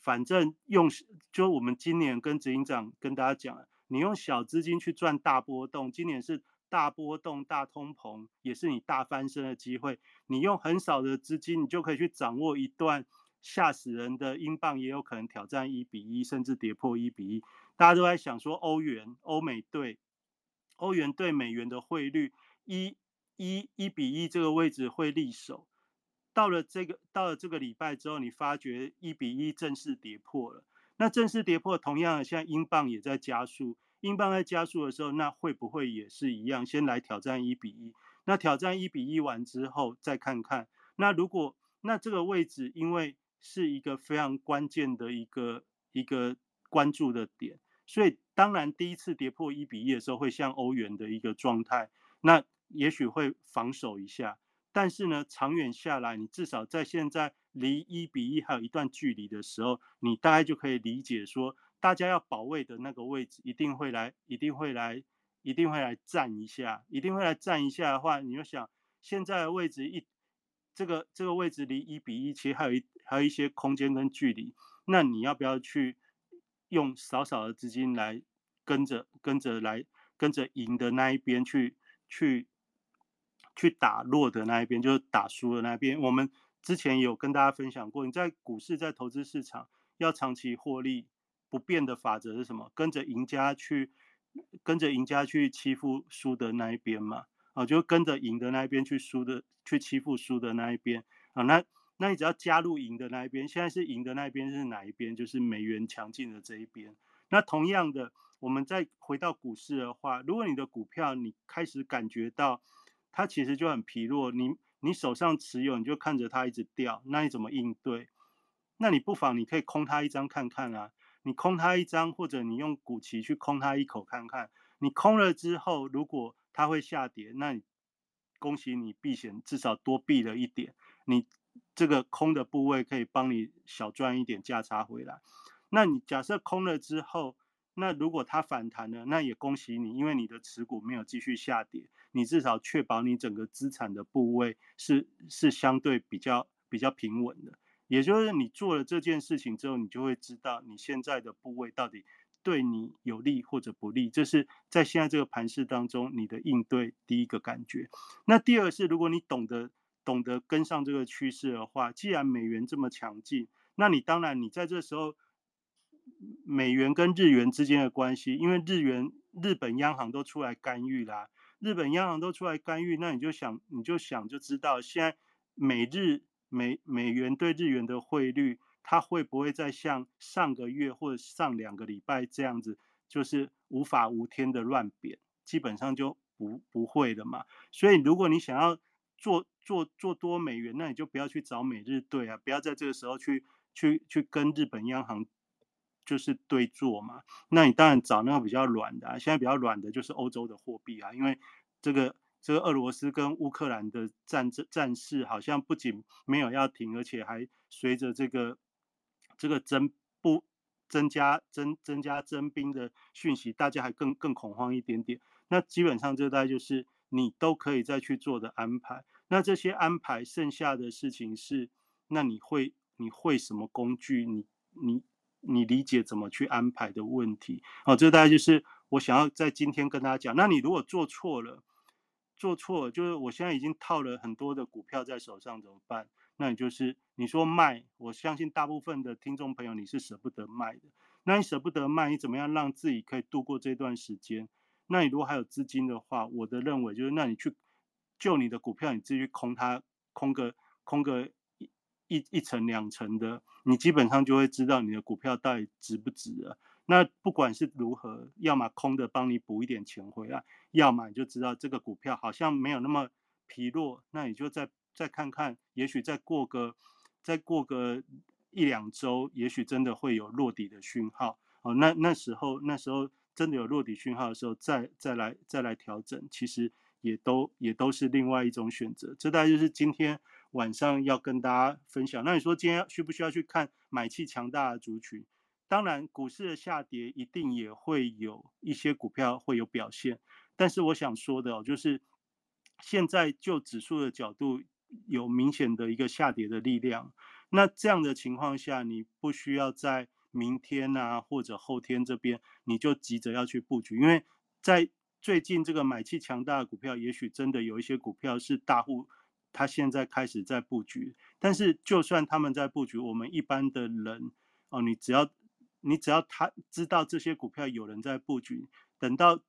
反正用就我们今年跟执行长跟大家讲，你用小资金去赚大波动，今年是大波动、大通膨，也是你大翻身的机会。你用很少的资金，你就可以去掌握一段吓死人的英镑，也有可能挑战一比一，甚至跌破一比一。大家都在想说，欧元、欧美对欧元对美元的汇率一一一比一这个位置会立守。到了这个到了这个礼拜之后，你发觉一比一正式跌破了。那正式跌破，同样的，现在英镑也在加速。英镑在加速的时候，那会不会也是一样？先来挑战一比一。那挑战一比一完之后，再看看。那如果那这个位置，因为是一个非常关键的一个一个关注的点，所以当然第一次跌破一比一的时候，会像欧元的一个状态，那也许会防守一下。但是呢，长远下来，你至少在现在离一比一还有一段距离的时候，你大概就可以理解说，大家要保卫的那个位置一定会来，一定会来，一定会来站一下，一定会来站一下的话，你就想现在的位置一这个这个位置离一比一其实还有一还有一些空间跟距离，那你要不要去用少少的资金来跟着跟着来跟着赢的那一边去去？去打弱的那一边，就是打输的那一边。我们之前有跟大家分享过，你在股市、在投资市场要长期获利，不变的法则是什么？跟着赢家去，跟着赢家去欺负输的那一边嘛。啊，就跟着赢的那一边去输的，去欺负输的那一边。啊，那那你只要加入赢的那一边，现在是赢的那一边是哪一边？就是美元强劲的这一边。那同样的，我们再回到股市的话，如果你的股票你开始感觉到，它其实就很疲弱，你你手上持有，你就看着它一直掉，那你怎么应对？那你不妨你可以空它一张看看啊，你空它一张，或者你用股旗去空它一口看看。你空了之后，如果它会下跌，那你恭喜你避险，至少多避了一点，你这个空的部位可以帮你小赚一点价差回来。那你假设空了之后，那如果它反弹了，那也恭喜你，因为你的持股没有继续下跌，你至少确保你整个资产的部位是是相对比较比较平稳的。也就是你做了这件事情之后，你就会知道你现在的部位到底对你有利或者不利。这是在现在这个盘势当中你的应对第一个感觉。那第二是，如果你懂得懂得跟上这个趋势的话，既然美元这么强劲，那你当然你在这时候。美元跟日元之间的关系，因为日元日本央行都出来干预啦，日本央行都出来干预，那你就想你就想就知道，现在美日美美元对日元的汇率，它会不会再像上个月或者上两个礼拜这样子，就是无法无天的乱贬，基本上就不不会的嘛。所以如果你想要做做做多美元，那你就不要去找美日兑啊，不要在这个时候去去去跟日本央行。就是对坐嘛，那你当然找那个比较软的啊，现在比较软的就是欧洲的货币啊，因为这个这个俄罗斯跟乌克兰的战争战事好像不仅没有要停，而且还随着这个这个增不增加增增加征兵的讯息，大家还更更恐慌一点点。那基本上这大概就是你都可以再去做的安排。那这些安排剩下的事情是，那你会你会什么工具？你你。你理解怎么去安排的问题，好，这大概就是我想要在今天跟大家讲。那你如果做错了，做错了就是我现在已经套了很多的股票在手上怎么办？那你就是你说卖，我相信大部分的听众朋友你是舍不得卖的。那你舍不得卖，你怎么样让自己可以度过这段时间？那你如果还有资金的话，我的认为就是，那你去救你的股票，你自己去空它，空个空个一。一一层两层的，你基本上就会知道你的股票到底值不值了。那不管是如何，要么空的帮你补一点钱回来，要么你就知道这个股票好像没有那么疲弱，那你就再再看看，也许再过个再过个一两周，也许真的会有落底的讯号。哦，那那时候那时候真的有落底讯号的时候，再再来再来调整，其实也都也都是另外一种选择。这大概就是今天。晚上要跟大家分享。那你说今天需不需要去看买气强大的族群？当然，股市的下跌一定也会有一些股票会有表现，但是我想说的哦，就是现在就指数的角度有明显的一个下跌的力量。那这样的情况下，你不需要在明天啊或者后天这边你就急着要去布局，因为在最近这个买气强大的股票，也许真的有一些股票是大户他现在开始在布局，但是就算他们在布局，我们一般的人哦，你只要。你只要他知道这些股票有人在布局，等到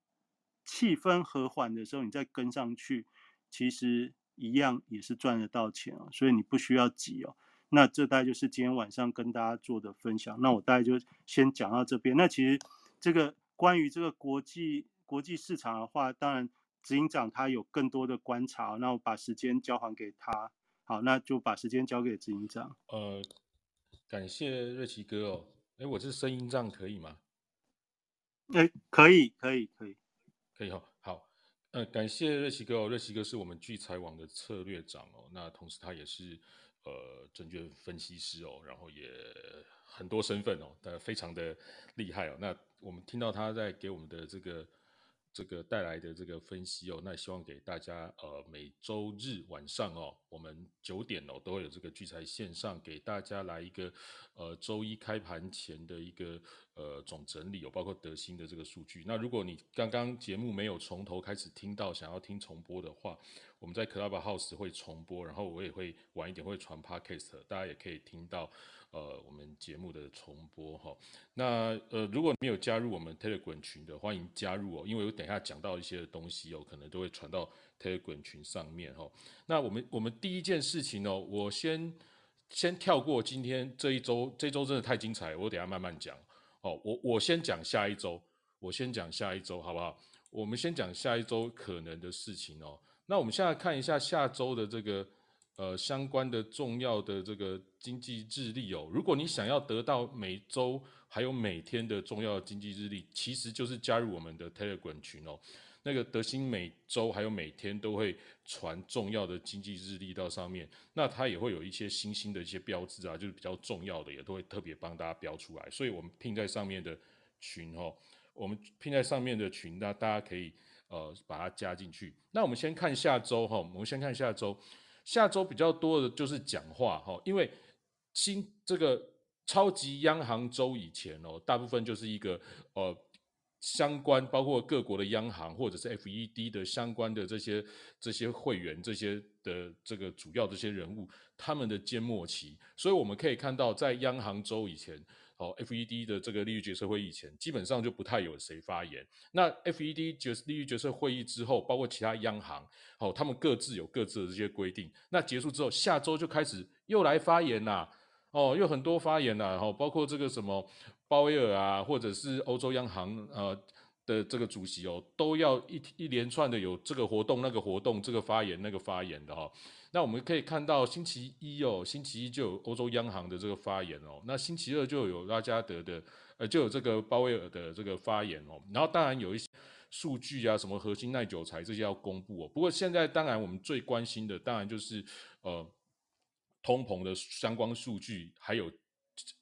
气氛和缓的时候，你再跟上去，其实一样也是赚得到钱哦。所以你不需要急哦。那这大概就是今天晚上跟大家做的分享。那我大概就先讲到这边。那其实这个关于这个国际国际市场的话，当然执行长他有更多的观察。那我把时间交还给他。好，那就把时间交给执行长。呃，感谢瑞奇哥哦。哎，我这声音这样可以吗？哎，可以，可以，可以，可以哈。好，呃，感谢瑞奇哥哦。瑞奇哥是我们聚财网的策略长哦，那同时他也是呃证券分析师哦，然后也很多身份哦，但非常的厉害哦。那我们听到他在给我们的这个。这个带来的这个分析哦，那希望给大家呃每周日晚上哦，我们九点哦都会有这个聚财线上给大家来一个呃周一开盘前的一个呃总整理，有包括德兴的这个数据。那如果你刚刚节目没有从头开始听到，想要听重播的话，我们在 Clubhouse 会重播，然后我也会晚一点会传 Podcast，大家也可以听到。呃，我们节目的重播哈，那呃，如果没有加入我们 Telegram 群的，欢迎加入哦，因为我等一下讲到一些东西哦，可能都会传到 Telegram 群上面哈。那我们我们第一件事情哦，我先先跳过今天这一周，这周真的太精彩，我等下慢慢讲哦。我我先讲下一周，我先讲下一周好不好？我们先讲下一周可能的事情哦。那我们现在看一下下周的这个。呃，相关的重要的这个经济日历哦，如果你想要得到每周还有每天的重要经济日历，其实就是加入我们的 Telegram 群哦。那个德兴每周还有每天都会传重要的经济日历到上面，那它也会有一些新兴的一些标志啊，就是比较重要的，也都会特别帮大家标出来。所以我们拼在上面的群哦，我们拼在上面的群，那大家可以呃把它加进去。那我们先看下周哈，我们先看下周。下周比较多的就是讲话哈，因为新这个超级央行周以前哦，大部分就是一个呃相关包括各国的央行或者是 FED 的相关的这些这些会员这些的这个主要这些人物他们的缄默期，所以我们可以看到在央行周以前。哦，FED 的这个利率决策会议前，基本上就不太有谁发言。那 FED 决利率决策会议之后，包括其他央行，哦，他们各自有各自的这些规定。那结束之后，下周就开始又来发言啦，哦，又很多发言啦，哦，包括这个什么鲍威尔啊，或者是欧洲央行呃的这个主席哦，都要一一连串的有这个活动、那个活动、这个发言、那个发言的哈。那我们可以看到，星期一哦，星期一就有欧洲央行的这个发言哦。那星期二就有拉加德的，呃，就有这个鲍威尔的这个发言哦。然后当然有一些数据啊，什么核心耐久材这些要公布哦。不过现在当然我们最关心的，当然就是呃通膨的相关数据，还有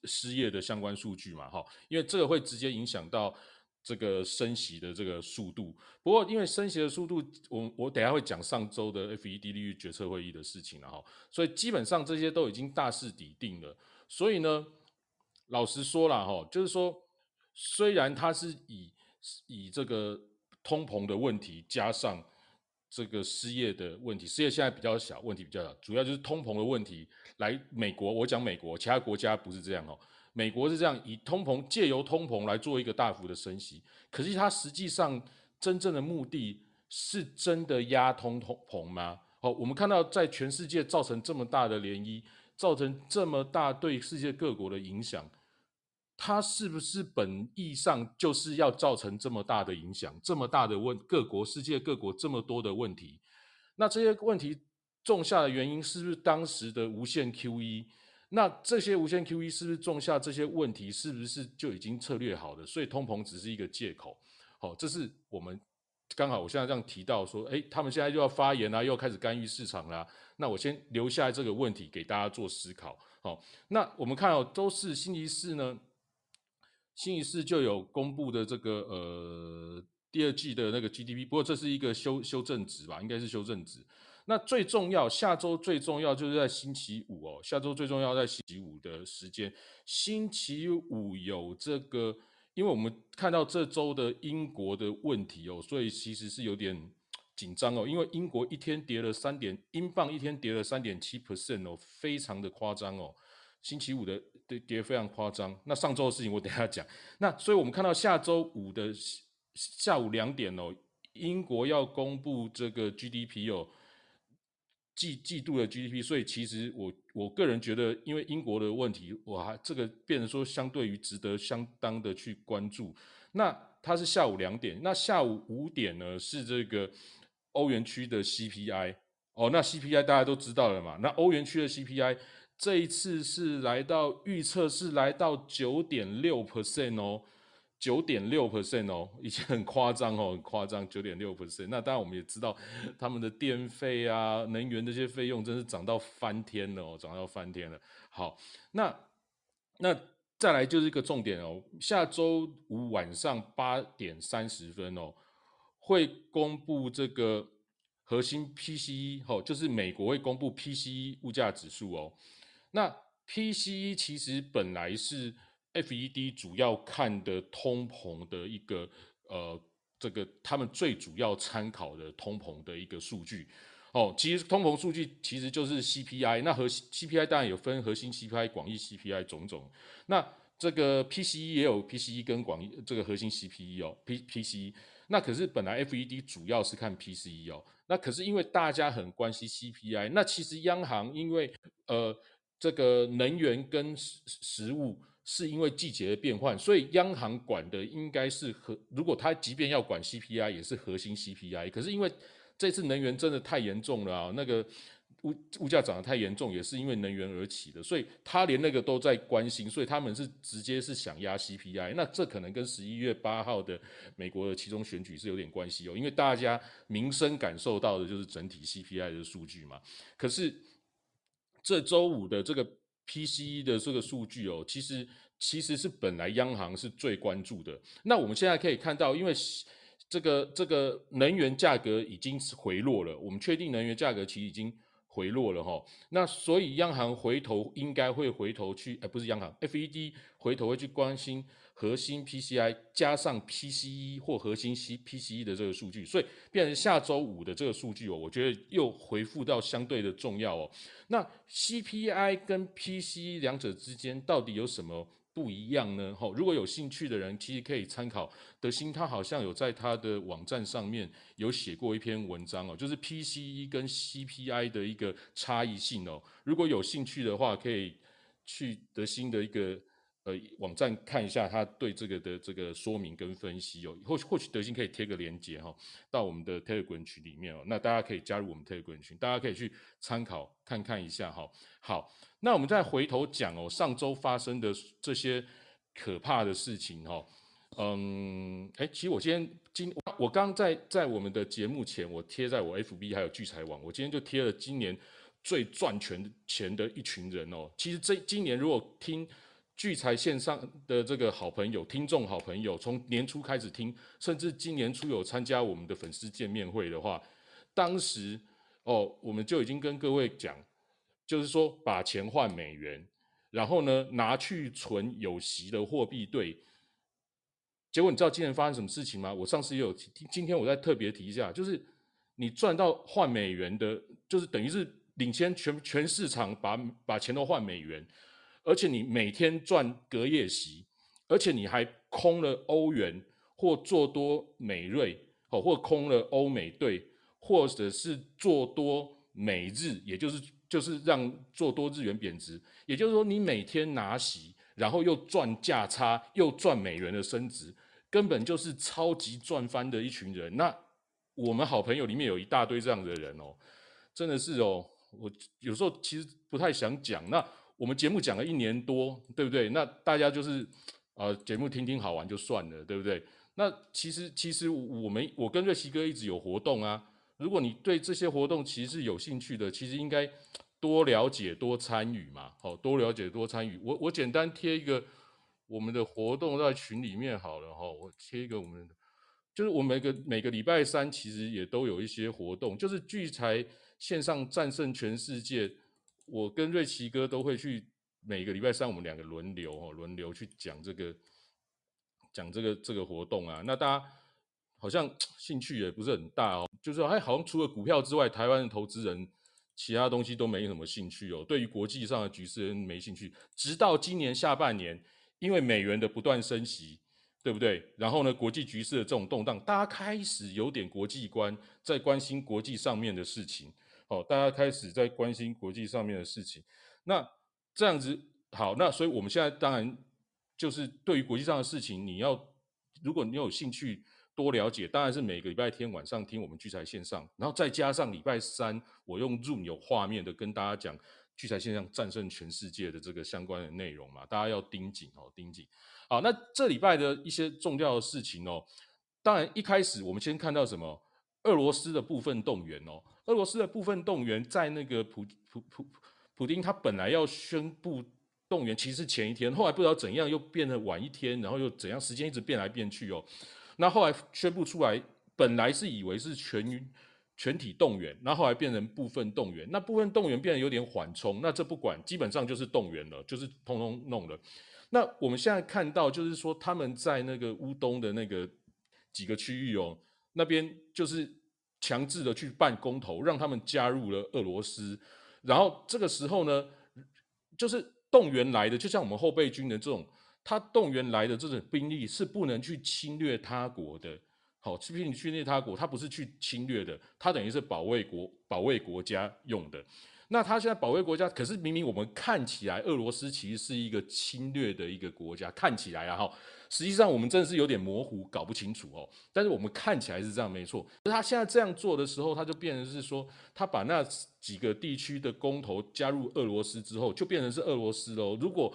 失业的相关数据嘛，哈，因为这个会直接影响到。这个升息的这个速度，不过因为升息的速度，我我等下会讲上周的 FED 利率决策会议的事情了哈，所以基本上这些都已经大势底定了。所以呢，老实说了哈，就是说，虽然它是以以这个通膨的问题加上这个失业的问题，失业现在比较小，问题比较小，主要就是通膨的问题来美国，我讲美国，其他国家不是这样哦。美国是这样以通膨借由通膨来做一个大幅的升息，可是它实际上真正的目的是真的压通通膨吗？好，我们看到在全世界造成这么大的涟漪，造成这么大对世界各国的影响，它是不是本意上就是要造成这么大的影响，这么大的问各国世界各国这么多的问题？那这些问题种下的原因是不是当时的无限 QE？那这些无限 QE 是不是种下这些问题？是不是就已经策略好的？所以通膨只是一个借口。好，这是我们刚好我现在这样提到说，哎，他们现在又要发言啦，又要开始干预市场啦。那我先留下这个问题给大家做思考。好，那我们看到周四星期四呢，星期四就有公布的这个呃第二季的那个 GDP，不过这是一个修修正值吧，应该是修正值。那最重要，下周最重要就是在星期五哦，下周最重要在星期五的时间，星期五有这个。因为我们看到这周的英国的问题哦，所以其实是有点紧张哦。因为英国一天跌了三点，英镑一天跌了三点七 percent 哦，非常的夸张哦。星期五的跌跌非常夸张。那上周的事情我等下讲。那所以我们看到下周五的下午两点哦，英国要公布这个 GDP 哦。季季度的 GDP，所以其实我我个人觉得，因为英国的问题，我还这个变成说相对于值得相当的去关注。那它是下午两点，那下午五点呢是这个欧元区的 CPI 哦，那 CPI 大家都知道了嘛？那欧元区的 CPI 这一次是来到预测是来到九点六 percent 哦。九点六 percent 哦，已经很夸张哦，很夸张，九点六 percent。那当然我们也知道，他们的电费啊、能源这些费用真是涨到翻天了哦，涨到翻天了。好，那那再来就是一个重点哦，下周五晚上八点三十分哦，会公布这个核心 PCE 哦，就是美国会公布 PCE 物价指数哦。那 PCE 其实本来是。FED 主要看的通膨的一个呃，这个他们最主要参考的通膨的一个数据。哦，其实通膨数据其实就是 CPI，那核 CPI 当然有分核心 CPI、广义 CPI 种种，那这个 PCE 也有 PCE 跟广义这个核心 CPE 哦，P PCE，那可是本来 FED 主要是看 PCE 哦，那可是因为大家很关心 CPI，那其实央行因为呃这个能源跟食食物。是因为季节的变换，所以央行管的应该是核。如果它即便要管 CPI，也是核心 CPI。可是因为这次能源真的太严重了啊，那个物物价涨得太严重，也是因为能源而起的，所以他连那个都在关心，所以他们是直接是想压 CPI。那这可能跟十一月八号的美国的其中选举是有点关系哦，因为大家民生感受到的就是整体 CPI 的数据嘛。可是这周五的这个。PCE 的这个数据哦，其实其实是本来央行是最关注的。那我们现在可以看到，因为这个这个能源价格已经是回落了，我们确定能源价格其实已经回落了哈。那所以央行回头应该会回头去，哎，不是央行，FED 回头会去关心。核心 PCI 加上 PCE 或核心 C PCE 的这个数据，所以变成下周五的这个数据哦，我觉得又回复到相对的重要哦。那 CPI 跟 PCE 两者之间到底有什么不一样呢？吼，如果有兴趣的人，其实可以参考德兴，他好像有在他的网站上面有写过一篇文章哦，就是 PCE 跟 CPI 的一个差异性哦。如果有兴趣的话，可以去德兴的一个。呃，网站看一下他对这个的这个说明跟分析哦，或或许德兴可以贴个链接哈，到我们的 Telegram 群里面哦，那大家可以加入我们 Telegram 群，大家可以去参考看看一下哈。好，那我们再回头讲哦，上周发生的这些可怕的事情哈，嗯，哎，其实我今天今我刚在在我们的节目前，我贴在我 FB 还有聚财网，我今天就贴了今年最赚钱钱的一群人哦。其实这今年如果听。聚财线上的这个好朋友、听众好朋友，从年初开始听，甚至今年初有参加我们的粉丝见面会的话，当时哦，我们就已经跟各位讲，就是说把钱换美元，然后呢拿去存有息的货币对。结果你知道今年发生什么事情吗？我上次也有提，今天我再特别提一下，就是你赚到换美元的，就是等于是领先全全市场，把把钱都换美元。而且你每天赚隔夜息，而且你还空了欧元或做多美瑞哦，或空了欧美兑，或者是做多美日，也就是就是让做多日元贬值。也就是说，你每天拿息，然后又赚价差，又赚美元的升值，根本就是超级赚翻的一群人。那我们好朋友里面有一大堆这样的人哦，真的是哦，我有时候其实不太想讲那。我们节目讲了一年多，对不对？那大家就是，呃，节目听听好玩就算了，对不对？那其实其实我们我跟瑞奇哥一直有活动啊。如果你对这些活动其实是有兴趣的，其实应该多了解、多参与嘛。好，多了解、多参与。我我简单贴一个我们的活动在群里面好了哈。我贴一个我们，就是我每个每个礼拜三其实也都有一些活动，就是聚财线上战胜全世界。我跟瑞奇哥都会去每个礼拜三，我们两个轮流哦，轮流去讲这个讲这个这个活动啊。那大家。好像兴趣也不是很大哦，就是哎，好像除了股票之外，台湾的投资人其他东西都没什么兴趣哦。对于国际上的局势没兴趣，直到今年下半年，因为美元的不断升息，对不对？然后呢，国际局势的这种动荡，大家开始有点国际观，在关心国际上面的事情。哦，大家开始在关心国际上面的事情。那这样子好，那所以我们现在当然就是对于国际上的事情，你要如果你有兴趣。多了解，当然是每个礼拜天晚上听我们聚财线上，然后再加上礼拜三我用 Zoom 有画面的跟大家讲聚财线上战胜全世界的这个相关的内容嘛，大家要盯紧哦，盯紧。好，那这礼拜的一些重要的事情哦，当然一开始我们先看到什么？俄罗斯的部分动员哦，俄罗斯的部分动员在那个普普普普丁他本来要宣布动员，其实前一天，后来不知道怎样又变得晚一天，然后又怎样，时间一直变来变去哦。那后来宣布出来，本来是以为是全全体动员，那后来变成部分动员。那部分动员变得有点缓冲，那这不管，基本上就是动员了，就是通通弄了。那我们现在看到，就是说他们在那个乌东的那个几个区域哦，那边就是强制的去办公投，让他们加入了俄罗斯。然后这个时候呢，就是动员来的，就像我们后备军的这种。他动员来的这种兵力是不能去侵略他国的，好，去侵侵略他国，他不是去侵略的，他等于是保卫国、保卫国家用的。那他现在保卫国家，可是明明我们看起来，俄罗斯其实是一个侵略的一个国家，看起来啊哈，实际上我们真的是有点模糊，搞不清楚哦。但是我们看起来是这样，没错。他现在这样做的时候，他就变成是说，他把那几个地区的公投加入俄罗斯之后，就变成是俄罗斯喽。如果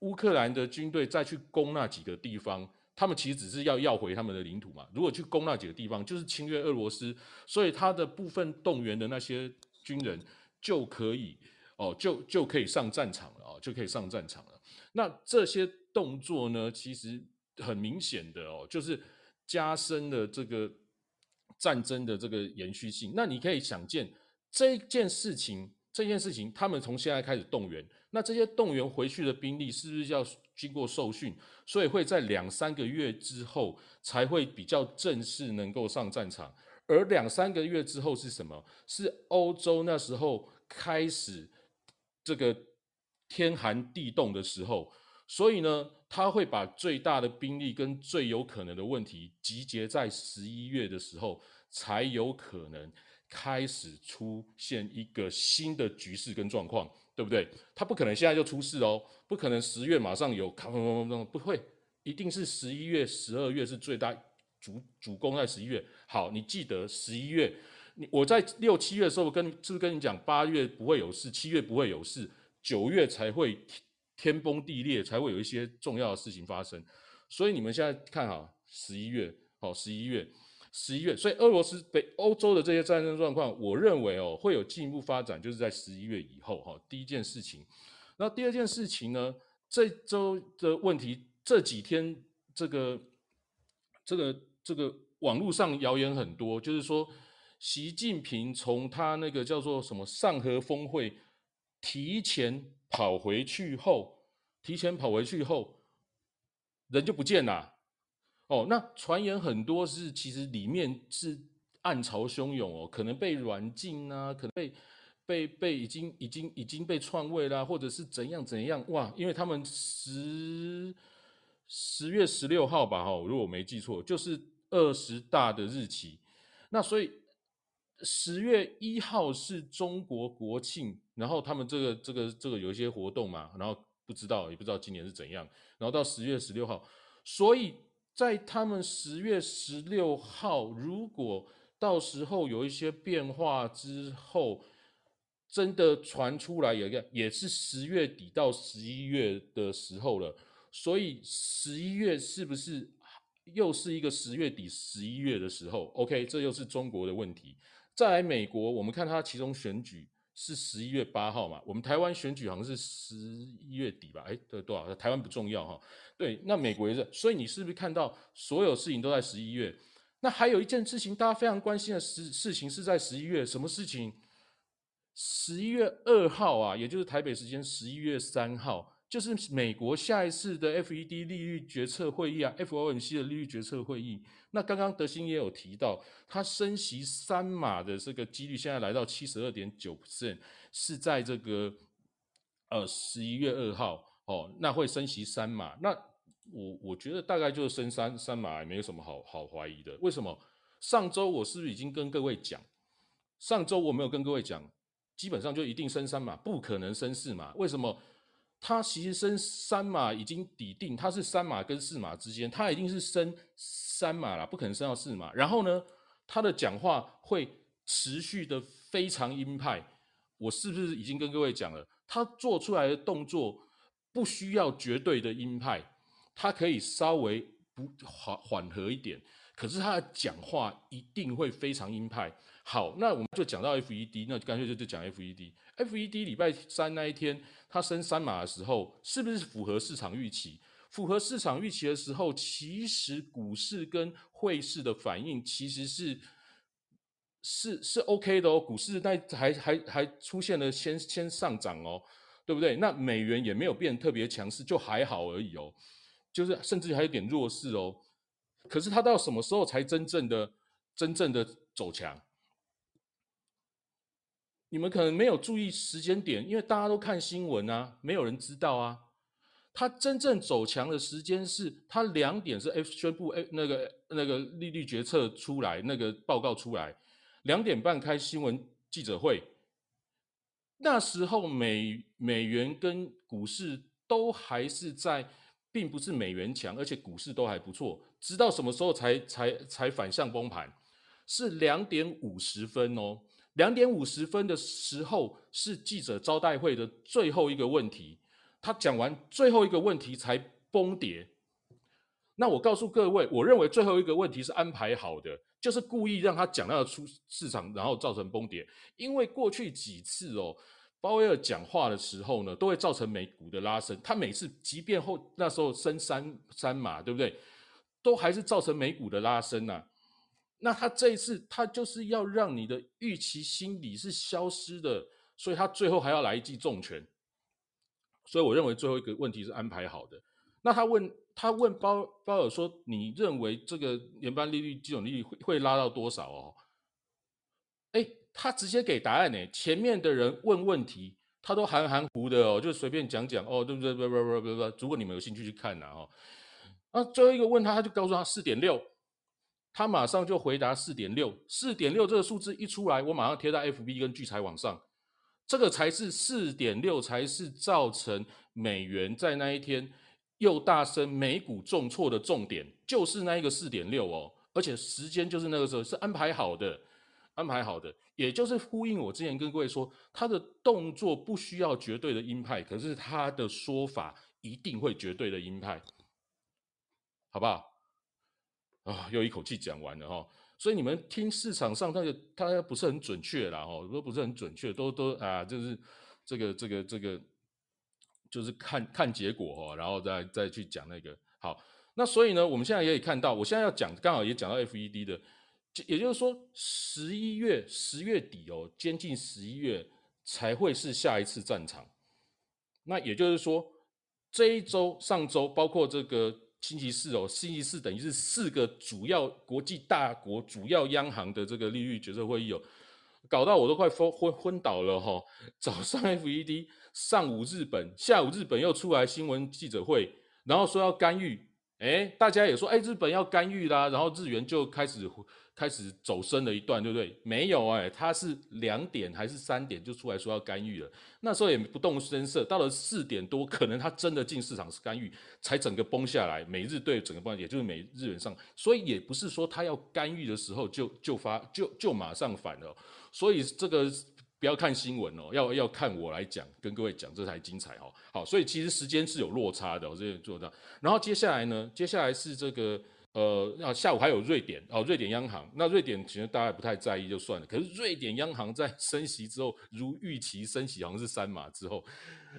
乌克兰的军队再去攻那几个地方，他们其实只是要要回他们的领土嘛。如果去攻那几个地方，就是侵略俄罗斯，所以他的部分动员的那些军人就可以哦，就就可以上战场了哦，就可以上战场了。那这些动作呢，其实很明显的哦，就是加深了这个战争的这个延续性。那你可以想见这件事情，这件事情，他们从现在开始动员。那这些动员回去的兵力是不是要经过受训？所以会在两三个月之后才会比较正式能够上战场。而两三个月之后是什么？是欧洲那时候开始这个天寒地冻的时候。所以呢，他会把最大的兵力跟最有可能的问题集结在十一月的时候，才有可能开始出现一个新的局势跟状况。对不对？他不可能现在就出事哦，不可能十月马上有，不会，一定是十一月、十二月是最大主主攻在十一月。好，你记得十一月，你我在六七月的时候跟是不是跟你讲，八月不会有事，七月不会有事，九月才会天崩地裂，才会有一些重要的事情发生。所以你们现在看哈，十一月，好，十一月。十一月，所以俄罗斯北欧洲的这些战争状况，我认为哦会有进一步发展，就是在十一月以后哈。第一件事情，那第二件事情呢？这周的问题，这几天这个这个这个网络上谣言很多，就是说习近平从他那个叫做什么上合峰会提前跑回去后，提前跑回去后，人就不见了。哦，那传言很多是，其实里面是暗潮汹涌哦，可能被软禁啊，可能被被被已经已经已经被篡位啦，或者是怎样怎样哇？因为他们十十月十六号吧，哈，如果我没记错，就是二十大的日期。那所以十月一号是中国国庆，然后他们这个这个这个有一些活动嘛，然后不知道也不知道今年是怎样，然后到十月十六号，所以。在他们十月十六号，如果到时候有一些变化之后，真的传出来有一个，也是十月底到十一月的时候了。所以十一月是不是又是一个十月底、十一月的时候，OK，这又是中国的问题。再来美国，我们看它其中选举是十一月八号嘛，我们台湾选举好像是十一月底吧？哎，对，多少？台湾不重要哈。对，那美国也是，所以你是不是看到所有事情都在十一月？那还有一件事情，大家非常关心的事事情是在十一月，什么事情？十一月二号啊，也就是台北时间十一月三号。就是美国下一次的 FED 利率决策会议啊，FOMC 的利率决策会议。那刚刚德兴也有提到，它升息三码的这个几率现在来到七十二点九 percent，是在这个呃十一月二号哦，那会升息三码。那我我觉得大概就是升三三码，也没有什么好好怀疑的。为什么？上周我是不是已经跟各位讲？上周我没有跟各位讲，基本上就一定升三码，不可能升四码。为什么？他其实升三码已经抵定，他是三码跟四码之间，他一定是升三码了，不可能升到四码。然后呢，他的讲话会持续的非常鹰派。我是不是已经跟各位讲了？他做出来的动作不需要绝对的鹰派，他可以稍微不缓缓和一点，可是他的讲话一定会非常鹰派。好，那我们就讲到 FED，那干脆就就讲 FED。FED 礼拜三那一天，它升三码的时候，是不是符合市场预期？符合市场预期的时候，其实股市跟汇市的反应其实是是是 OK 的哦。股市那还还还出现了先先上涨哦，对不对？那美元也没有变特别强势，就还好而已哦。就是甚至还有点弱势哦。可是它到什么时候才真正的真正的走强？你们可能没有注意时间点，因为大家都看新闻啊，没有人知道啊。它真正走强的时间是它两点是 F 宣布 F 那个那个利率决策出来，那个报告出来，两点半开新闻记者会。那时候美美元跟股市都还是在，并不是美元强，而且股市都还不错。直到什么时候才才才反向崩盘？是两点五十分哦。两点五十分的时候是记者招待会的最后一个问题，他讲完最后一个问题才崩跌。那我告诉各位，我认为最后一个问题是安排好的，就是故意让他讲到出市场，然后造成崩跌。因为过去几次哦，鲍威尔讲话的时候呢，都会造成美股的拉升。他每次即便后那时候升三三码，对不对？都还是造成美股的拉升呐。那他这一次，他就是要让你的预期心理是消失的，所以他最后还要来一记重拳。所以我认为最后一个问题是安排好的。那他问他问鲍鲍尔说：“你认为这个联邦利率基准利率会会拉到多少？”哦，哎，他直接给答案呢。前面的人问问题，他都含含糊的哦，就随便讲讲哦，对不对？不不不不不，如果你们有兴趣去看呐，哦，那最后一个问他，他就告诉他四点六。他马上就回答四点六，四点六这个数字一出来，我马上贴在 FB 跟聚财网上，这个才是四点六，才是造成美元在那一天又大升、美股重挫的重点，就是那一个四点六哦，而且时间就是那个时候是安排好的，安排好的，也就是呼应我之前跟各位说，他的动作不需要绝对的鹰派，可是他的说法一定会绝对的鹰派，好不好？啊，又一口气讲完了哈，所以你们听市场上那个，它不是很准确啦，哈，都不是很准确，都都啊，就是这个这个这个，就是看看结果哈，然后再再去讲那个好。那所以呢，我们现在也可以看到，我现在要讲，刚好也讲到 FED 的，也就是说十一月十月底哦，接近十一月才会是下一次战场。那也就是说，这一周、上周，包括这个。星期四哦，星期四等于是四个主要国际大国、主要央行的这个利率决策会议哦，搞到我都快昏昏昏倒了哈。早上 FED，上午日本，下午日本又出来新闻记者会，然后说要干预，哎，大家也说哎，日本要干预啦，然后日元就开始。开始走深了一段，对不对？没有哎，他是两点还是三点就出来说要干预了，那时候也不动声色。到了四点多，可能他真的进市场是干预，才整个崩下来。美日对整个崩，也就是美日元上，所以也不是说他要干预的时候就就发就就马上反了。所以这个不要看新闻哦，要要看我来讲，跟各位讲，这才精彩哦。好，所以其实时间是有落差的，我这里做到。然后接下来呢，接下来是这个呃，那下午还有瑞典哦，瑞典央行。那瑞典其实大家不太在意就算了，可是瑞典央行在升息之后，如预期升息好像是三码之后，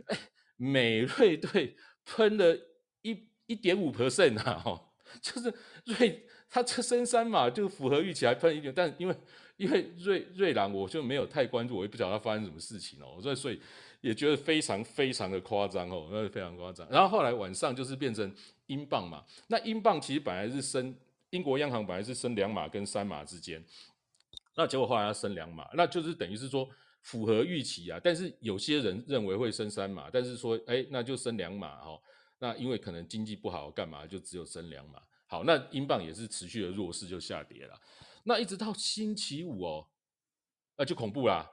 哎，美瑞对喷了一一点五 percent 啊，哈，就是瑞它这升三码就符合预期，还喷一点，但因为因为瑞瑞郎我就没有太关注，我也不晓得它发生什么事情哦，所以所以也觉得非常非常的夸张哦，那非常夸张。然后后来晚上就是变成。英镑嘛，那英镑其实本来是升，英国央行本来是升两码跟三码之间，那结果后来要升两码，那就是等于是说符合预期啊。但是有些人认为会升三码，但是说哎那就升两码哈，那因为可能经济不好干嘛，就只有升两码。好，那英镑也是持续的弱势就下跌了。那一直到星期五哦，那就恐怖啦，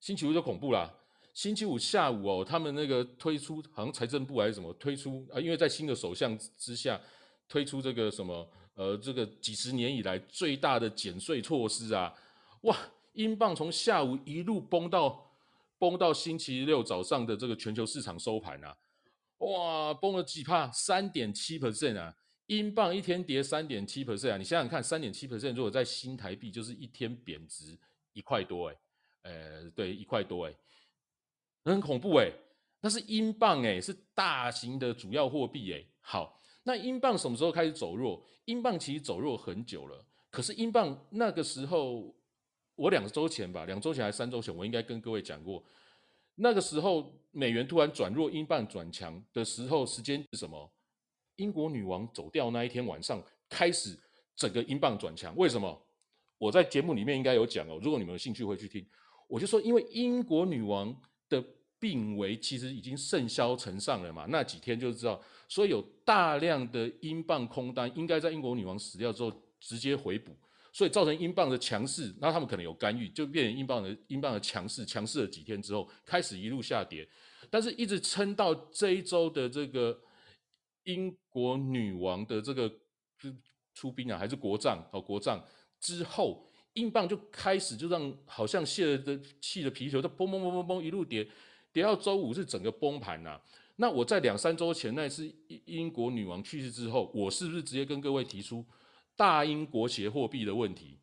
星期五就恐怖啦。星期五下午哦，他们那个推出好像财政部还是什么推出啊？因为在新的首相之下推出这个什么呃，这个几十年以来最大的减税措施啊！哇，英镑从下午一路崩到崩到星期六早上的这个全球市场收盘啊！哇，崩了几帕，三点七 percent 啊！英镑一天跌三点七 percent 啊！你想想看，三点七 percent 如果在新台币就是一天贬值一块多哎，呃，对，一块多哎。很恐怖哎，那是英镑哎，是大型的主要货币哎。好，那英镑什么时候开始走弱？英镑其实走弱很久了，可是英镑那个时候，我两周前吧，两周前还是三周前，我应该跟各位讲过，那个时候美元突然转弱，英镑转强的时候，时间是什么？英国女王走掉那一天晚上开始，整个英镑转强。为什么？我在节目里面应该有讲哦，如果你们有兴趣会去听，我就说，因为英国女王。的病危其实已经甚嚣尘上了嘛，那几天就知道，所以有大量的英镑空单，应该在英国女王死掉之后直接回补，所以造成英镑的强势，那他们可能有干预，就变成英镑的英镑的强势，强势了几天之后开始一路下跌，但是一直撑到这一周的这个英国女王的这个出出兵啊，还是国葬哦国葬之后。英镑就开始就让好像泄了的气的皮球，它嘣嘣嘣嘣嘣一路跌，跌到周五是整个崩盘呐。那我在两三周前那次英国女王去世之后，我是不是直接跟各位提出大英国协货币的问题，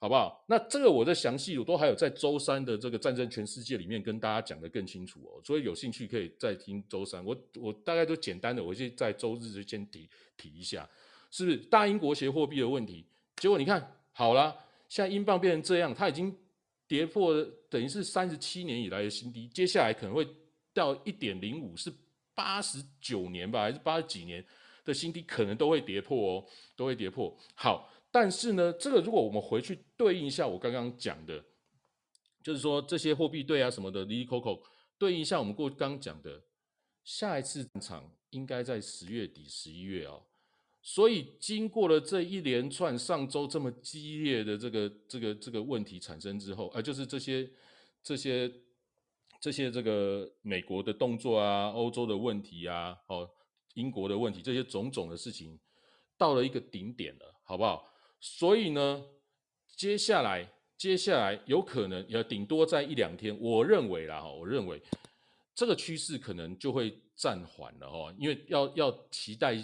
好不好？那这个我的详细我都还有在周三的这个战争全世界里面跟大家讲的更清楚哦。所以有兴趣可以再听周三，我我大概都简单的，我就在周日就先提提一下，是不是大英国协货币的问题？结果你看好了。现在英镑变成这样，它已经跌破等于是三十七年以来的新低，接下来可能会到一点零五，是八十九年吧，还是八十几年的新低，可能都会跌破哦，都会跌破。好，但是呢，这个如果我们回去对应一下我刚刚讲的，就是说这些货币对啊什么的，离离扣扣对应一下我们过刚讲的，下一次场应该在十月底、十一月哦。所以，经过了这一连串上周这么激烈的这个、这个、这个问题产生之后，呃，就是这些、这些、这些这个美国的动作啊、欧洲的问题啊、哦，英国的问题，这些种种的事情，到了一个顶点了，好不好？所以呢，接下来、接下来有可能要顶多在一两天，我认为啦，哈，我认为这个趋势可能就会暂缓了，哈，因为要要期待。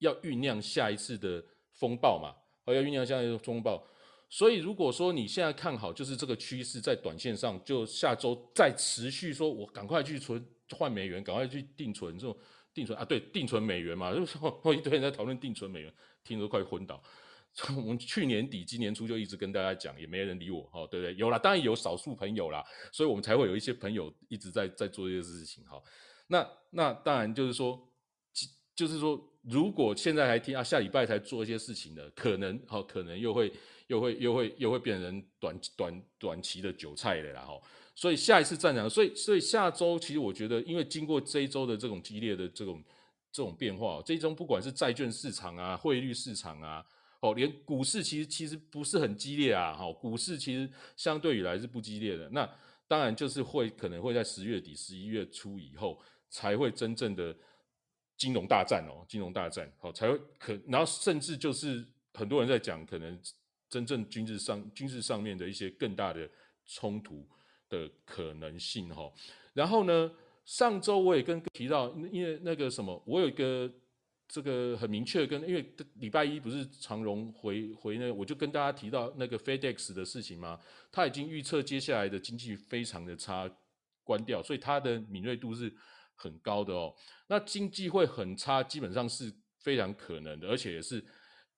要酝酿下一次的风暴嘛？要酝酿下一次风暴。所以如果说你现在看好，就是这个趋势在短线上，就下周再持续，说我赶快去存换美元，赶快去定存这种定存啊，对，定存美元嘛。就 是一堆人在讨论定存美元，听都快昏倒。从我们去年底、今年初就一直跟大家讲，也没人理我，哈，对不对？有啦，当然有少数朋友啦，所以我们才会有一些朋友一直在在做这些事情，哈。那那当然就是说。就是说，如果现在还听啊，下礼拜才做一些事情的，可能好，可能又会又会又会又会变成短短短期的韭菜的啦哈。所以下一次战场，所以所以下周其实我觉得，因为经过这一周的这种激烈的这种这种变化，这一周不管是债券市场啊、汇率市场啊，哦，连股市其实其实不是很激烈啊，哈，股市其实相对于来是不激烈的。那当然就是会可能会在十月底、十一月初以后才会真正的。金融大战哦，金融大战好才会可，然后甚至就是很多人在讲，可能真正军事上军事上面的一些更大的冲突的可能性哈。然后呢，上周我也跟提到，因为那个什么，我有一个这个很明确，跟因为礼拜一不是长荣回回那，我就跟大家提到那个 FedEx 的事情嘛，他已经预测接下来的经济非常的差，关掉，所以它的敏锐度是很高的哦。那经济会很差，基本上是非常可能的，而且也是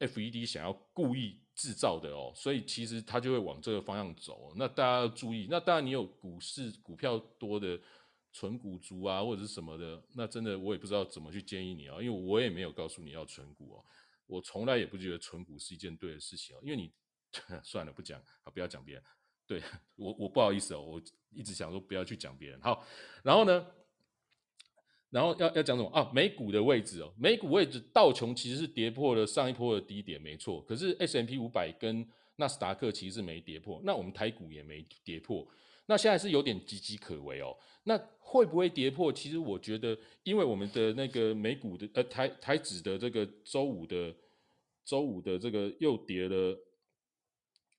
FED 想要故意制造的哦，所以其实它就会往这个方向走。那大家要注意，那当然你有股市股票多的。纯股族啊，或者是什么的，那真的我也不知道怎么去建议你啊，因为我也没有告诉你要纯股哦，我从来也不觉得纯股是一件对的事情哦，因为你 算了不讲啊，不要讲别人，对 我我不好意思哦，我一直想说不要去讲别人好，然后呢，然后要要讲什么啊？美股的位置哦，美股位置道琼其实是跌破了上一波的低点，没错，可是 S M P 五百跟纳斯达克其实是没跌破，那我们台股也没跌破。那现在是有点岌岌可危哦。那会不会跌破？其实我觉得，因为我们的那个美股的呃台台指的这个周五的周五的这个又跌了，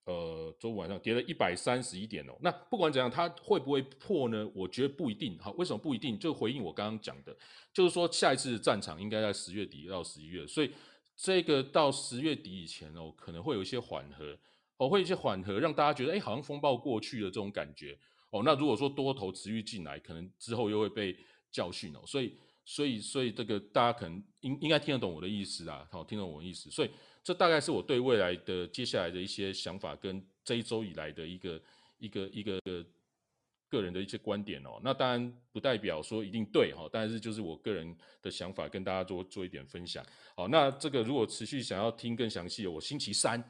呃，周五晚上跌了一百三十一点哦。那不管怎样，它会不会破呢？我觉得不一定。好，为什么不一定？就回应我刚刚讲的，就是说下一次的战场应该在十月底到十一月，所以这个到十月底以前哦，可能会有一些缓和。哦，会一些缓和，让大家觉得，哎，好像风暴过去了这种感觉。哦，那如果说多头持续进来，可能之后又会被教训哦。所以，所以，所以这个大家可能应应该听得懂我的意思啊，好，听懂我的意思。所以，这大概是我对未来的接下来的一些想法，跟这一周以来的一个一个一个个人的一些观点哦。那当然不代表说一定对哈，但是就是我个人的想法，跟大家做做一点分享。好，那这个如果持续想要听更详细的，我星期三。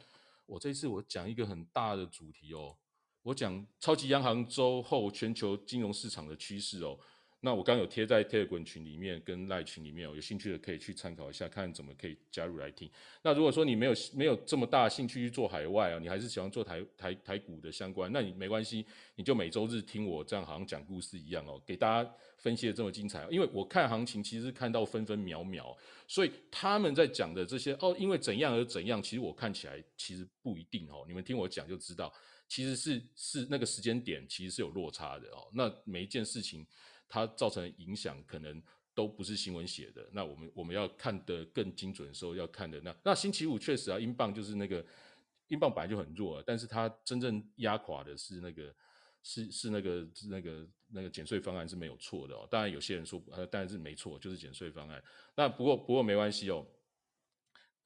我这次我讲一个很大的主题哦，我讲超级央行周后全球金融市场的趋势哦。那我刚有贴在 Telegram 群里面跟赖群里面，有兴趣的可以去参考一下，看怎么可以加入来听。那如果说你没有没有这么大兴趣去做海外啊，你还是喜欢做台台台股的相关，那你没关系，你就每周日听我这样好像讲故事一样哦，给大家分析的这么精彩。因为我看行情其实看到分分秒秒，所以他们在讲的这些哦，因为怎样而怎样，其实我看起来其实不一定哦。你们听我讲就知道，其实是是那个时间点其实是有落差的哦。那每一件事情。它造成影响可能都不是新闻写的，那我们我们要看的更精准的时候要看的那那星期五确实啊，英镑就是那个英镑本来就很弱，但是它真正压垮的是那个是是那个那个那个减税方案是没有错的哦。当然有些人说呃，当然是没错，就是减税方案。那不过不过没关系哦，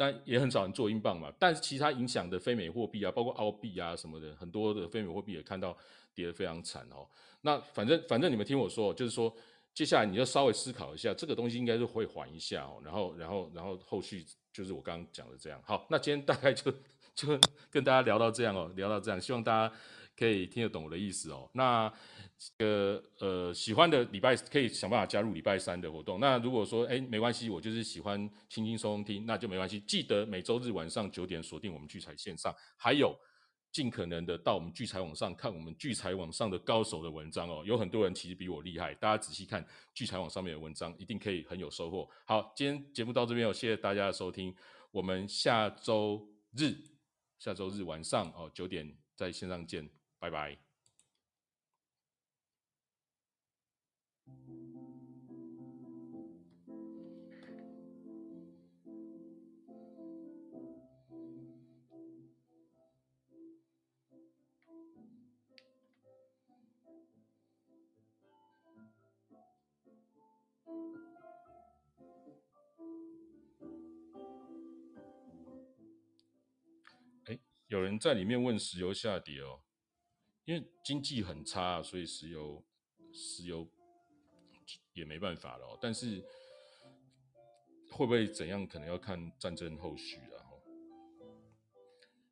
但也很少人做英镑嘛。但是其他影响的非美货币啊，包括澳币啊什么的，很多的非美货币也看到跌得非常惨哦。那反正反正你们听我说，就是说接下来你要稍微思考一下，这个东西应该是会缓一下哦，然后然后然后后续就是我刚刚讲的这样。好，那今天大概就就跟大家聊到这样哦，聊到这样，希望大家可以听得懂我的意思哦。那个呃喜欢的礼拜可以想办法加入礼拜三的活动。那如果说哎没关系，我就是喜欢轻轻松松听，那就没关系。记得每周日晚上九点锁定我们聚财线上，还有。尽可能的到我们聚财网上看我们聚财网上的高手的文章哦，有很多人其实比我厉害，大家仔细看聚财网上面的文章，一定可以很有收获。好，今天节目到这边哦，谢谢大家的收听，我们下周日下周日晚上哦九点在线上见，拜拜。有人在里面问石油下跌哦，因为经济很差，所以石油石油也没办法了。但是会不会怎样，可能要看战争后续了哈。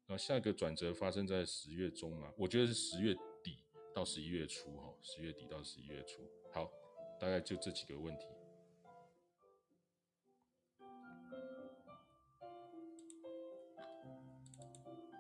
然后下一个转折发生在十月中啊，我觉得是十月底到十一月初哈，十月底到十一月初。好，大概就这几个问题。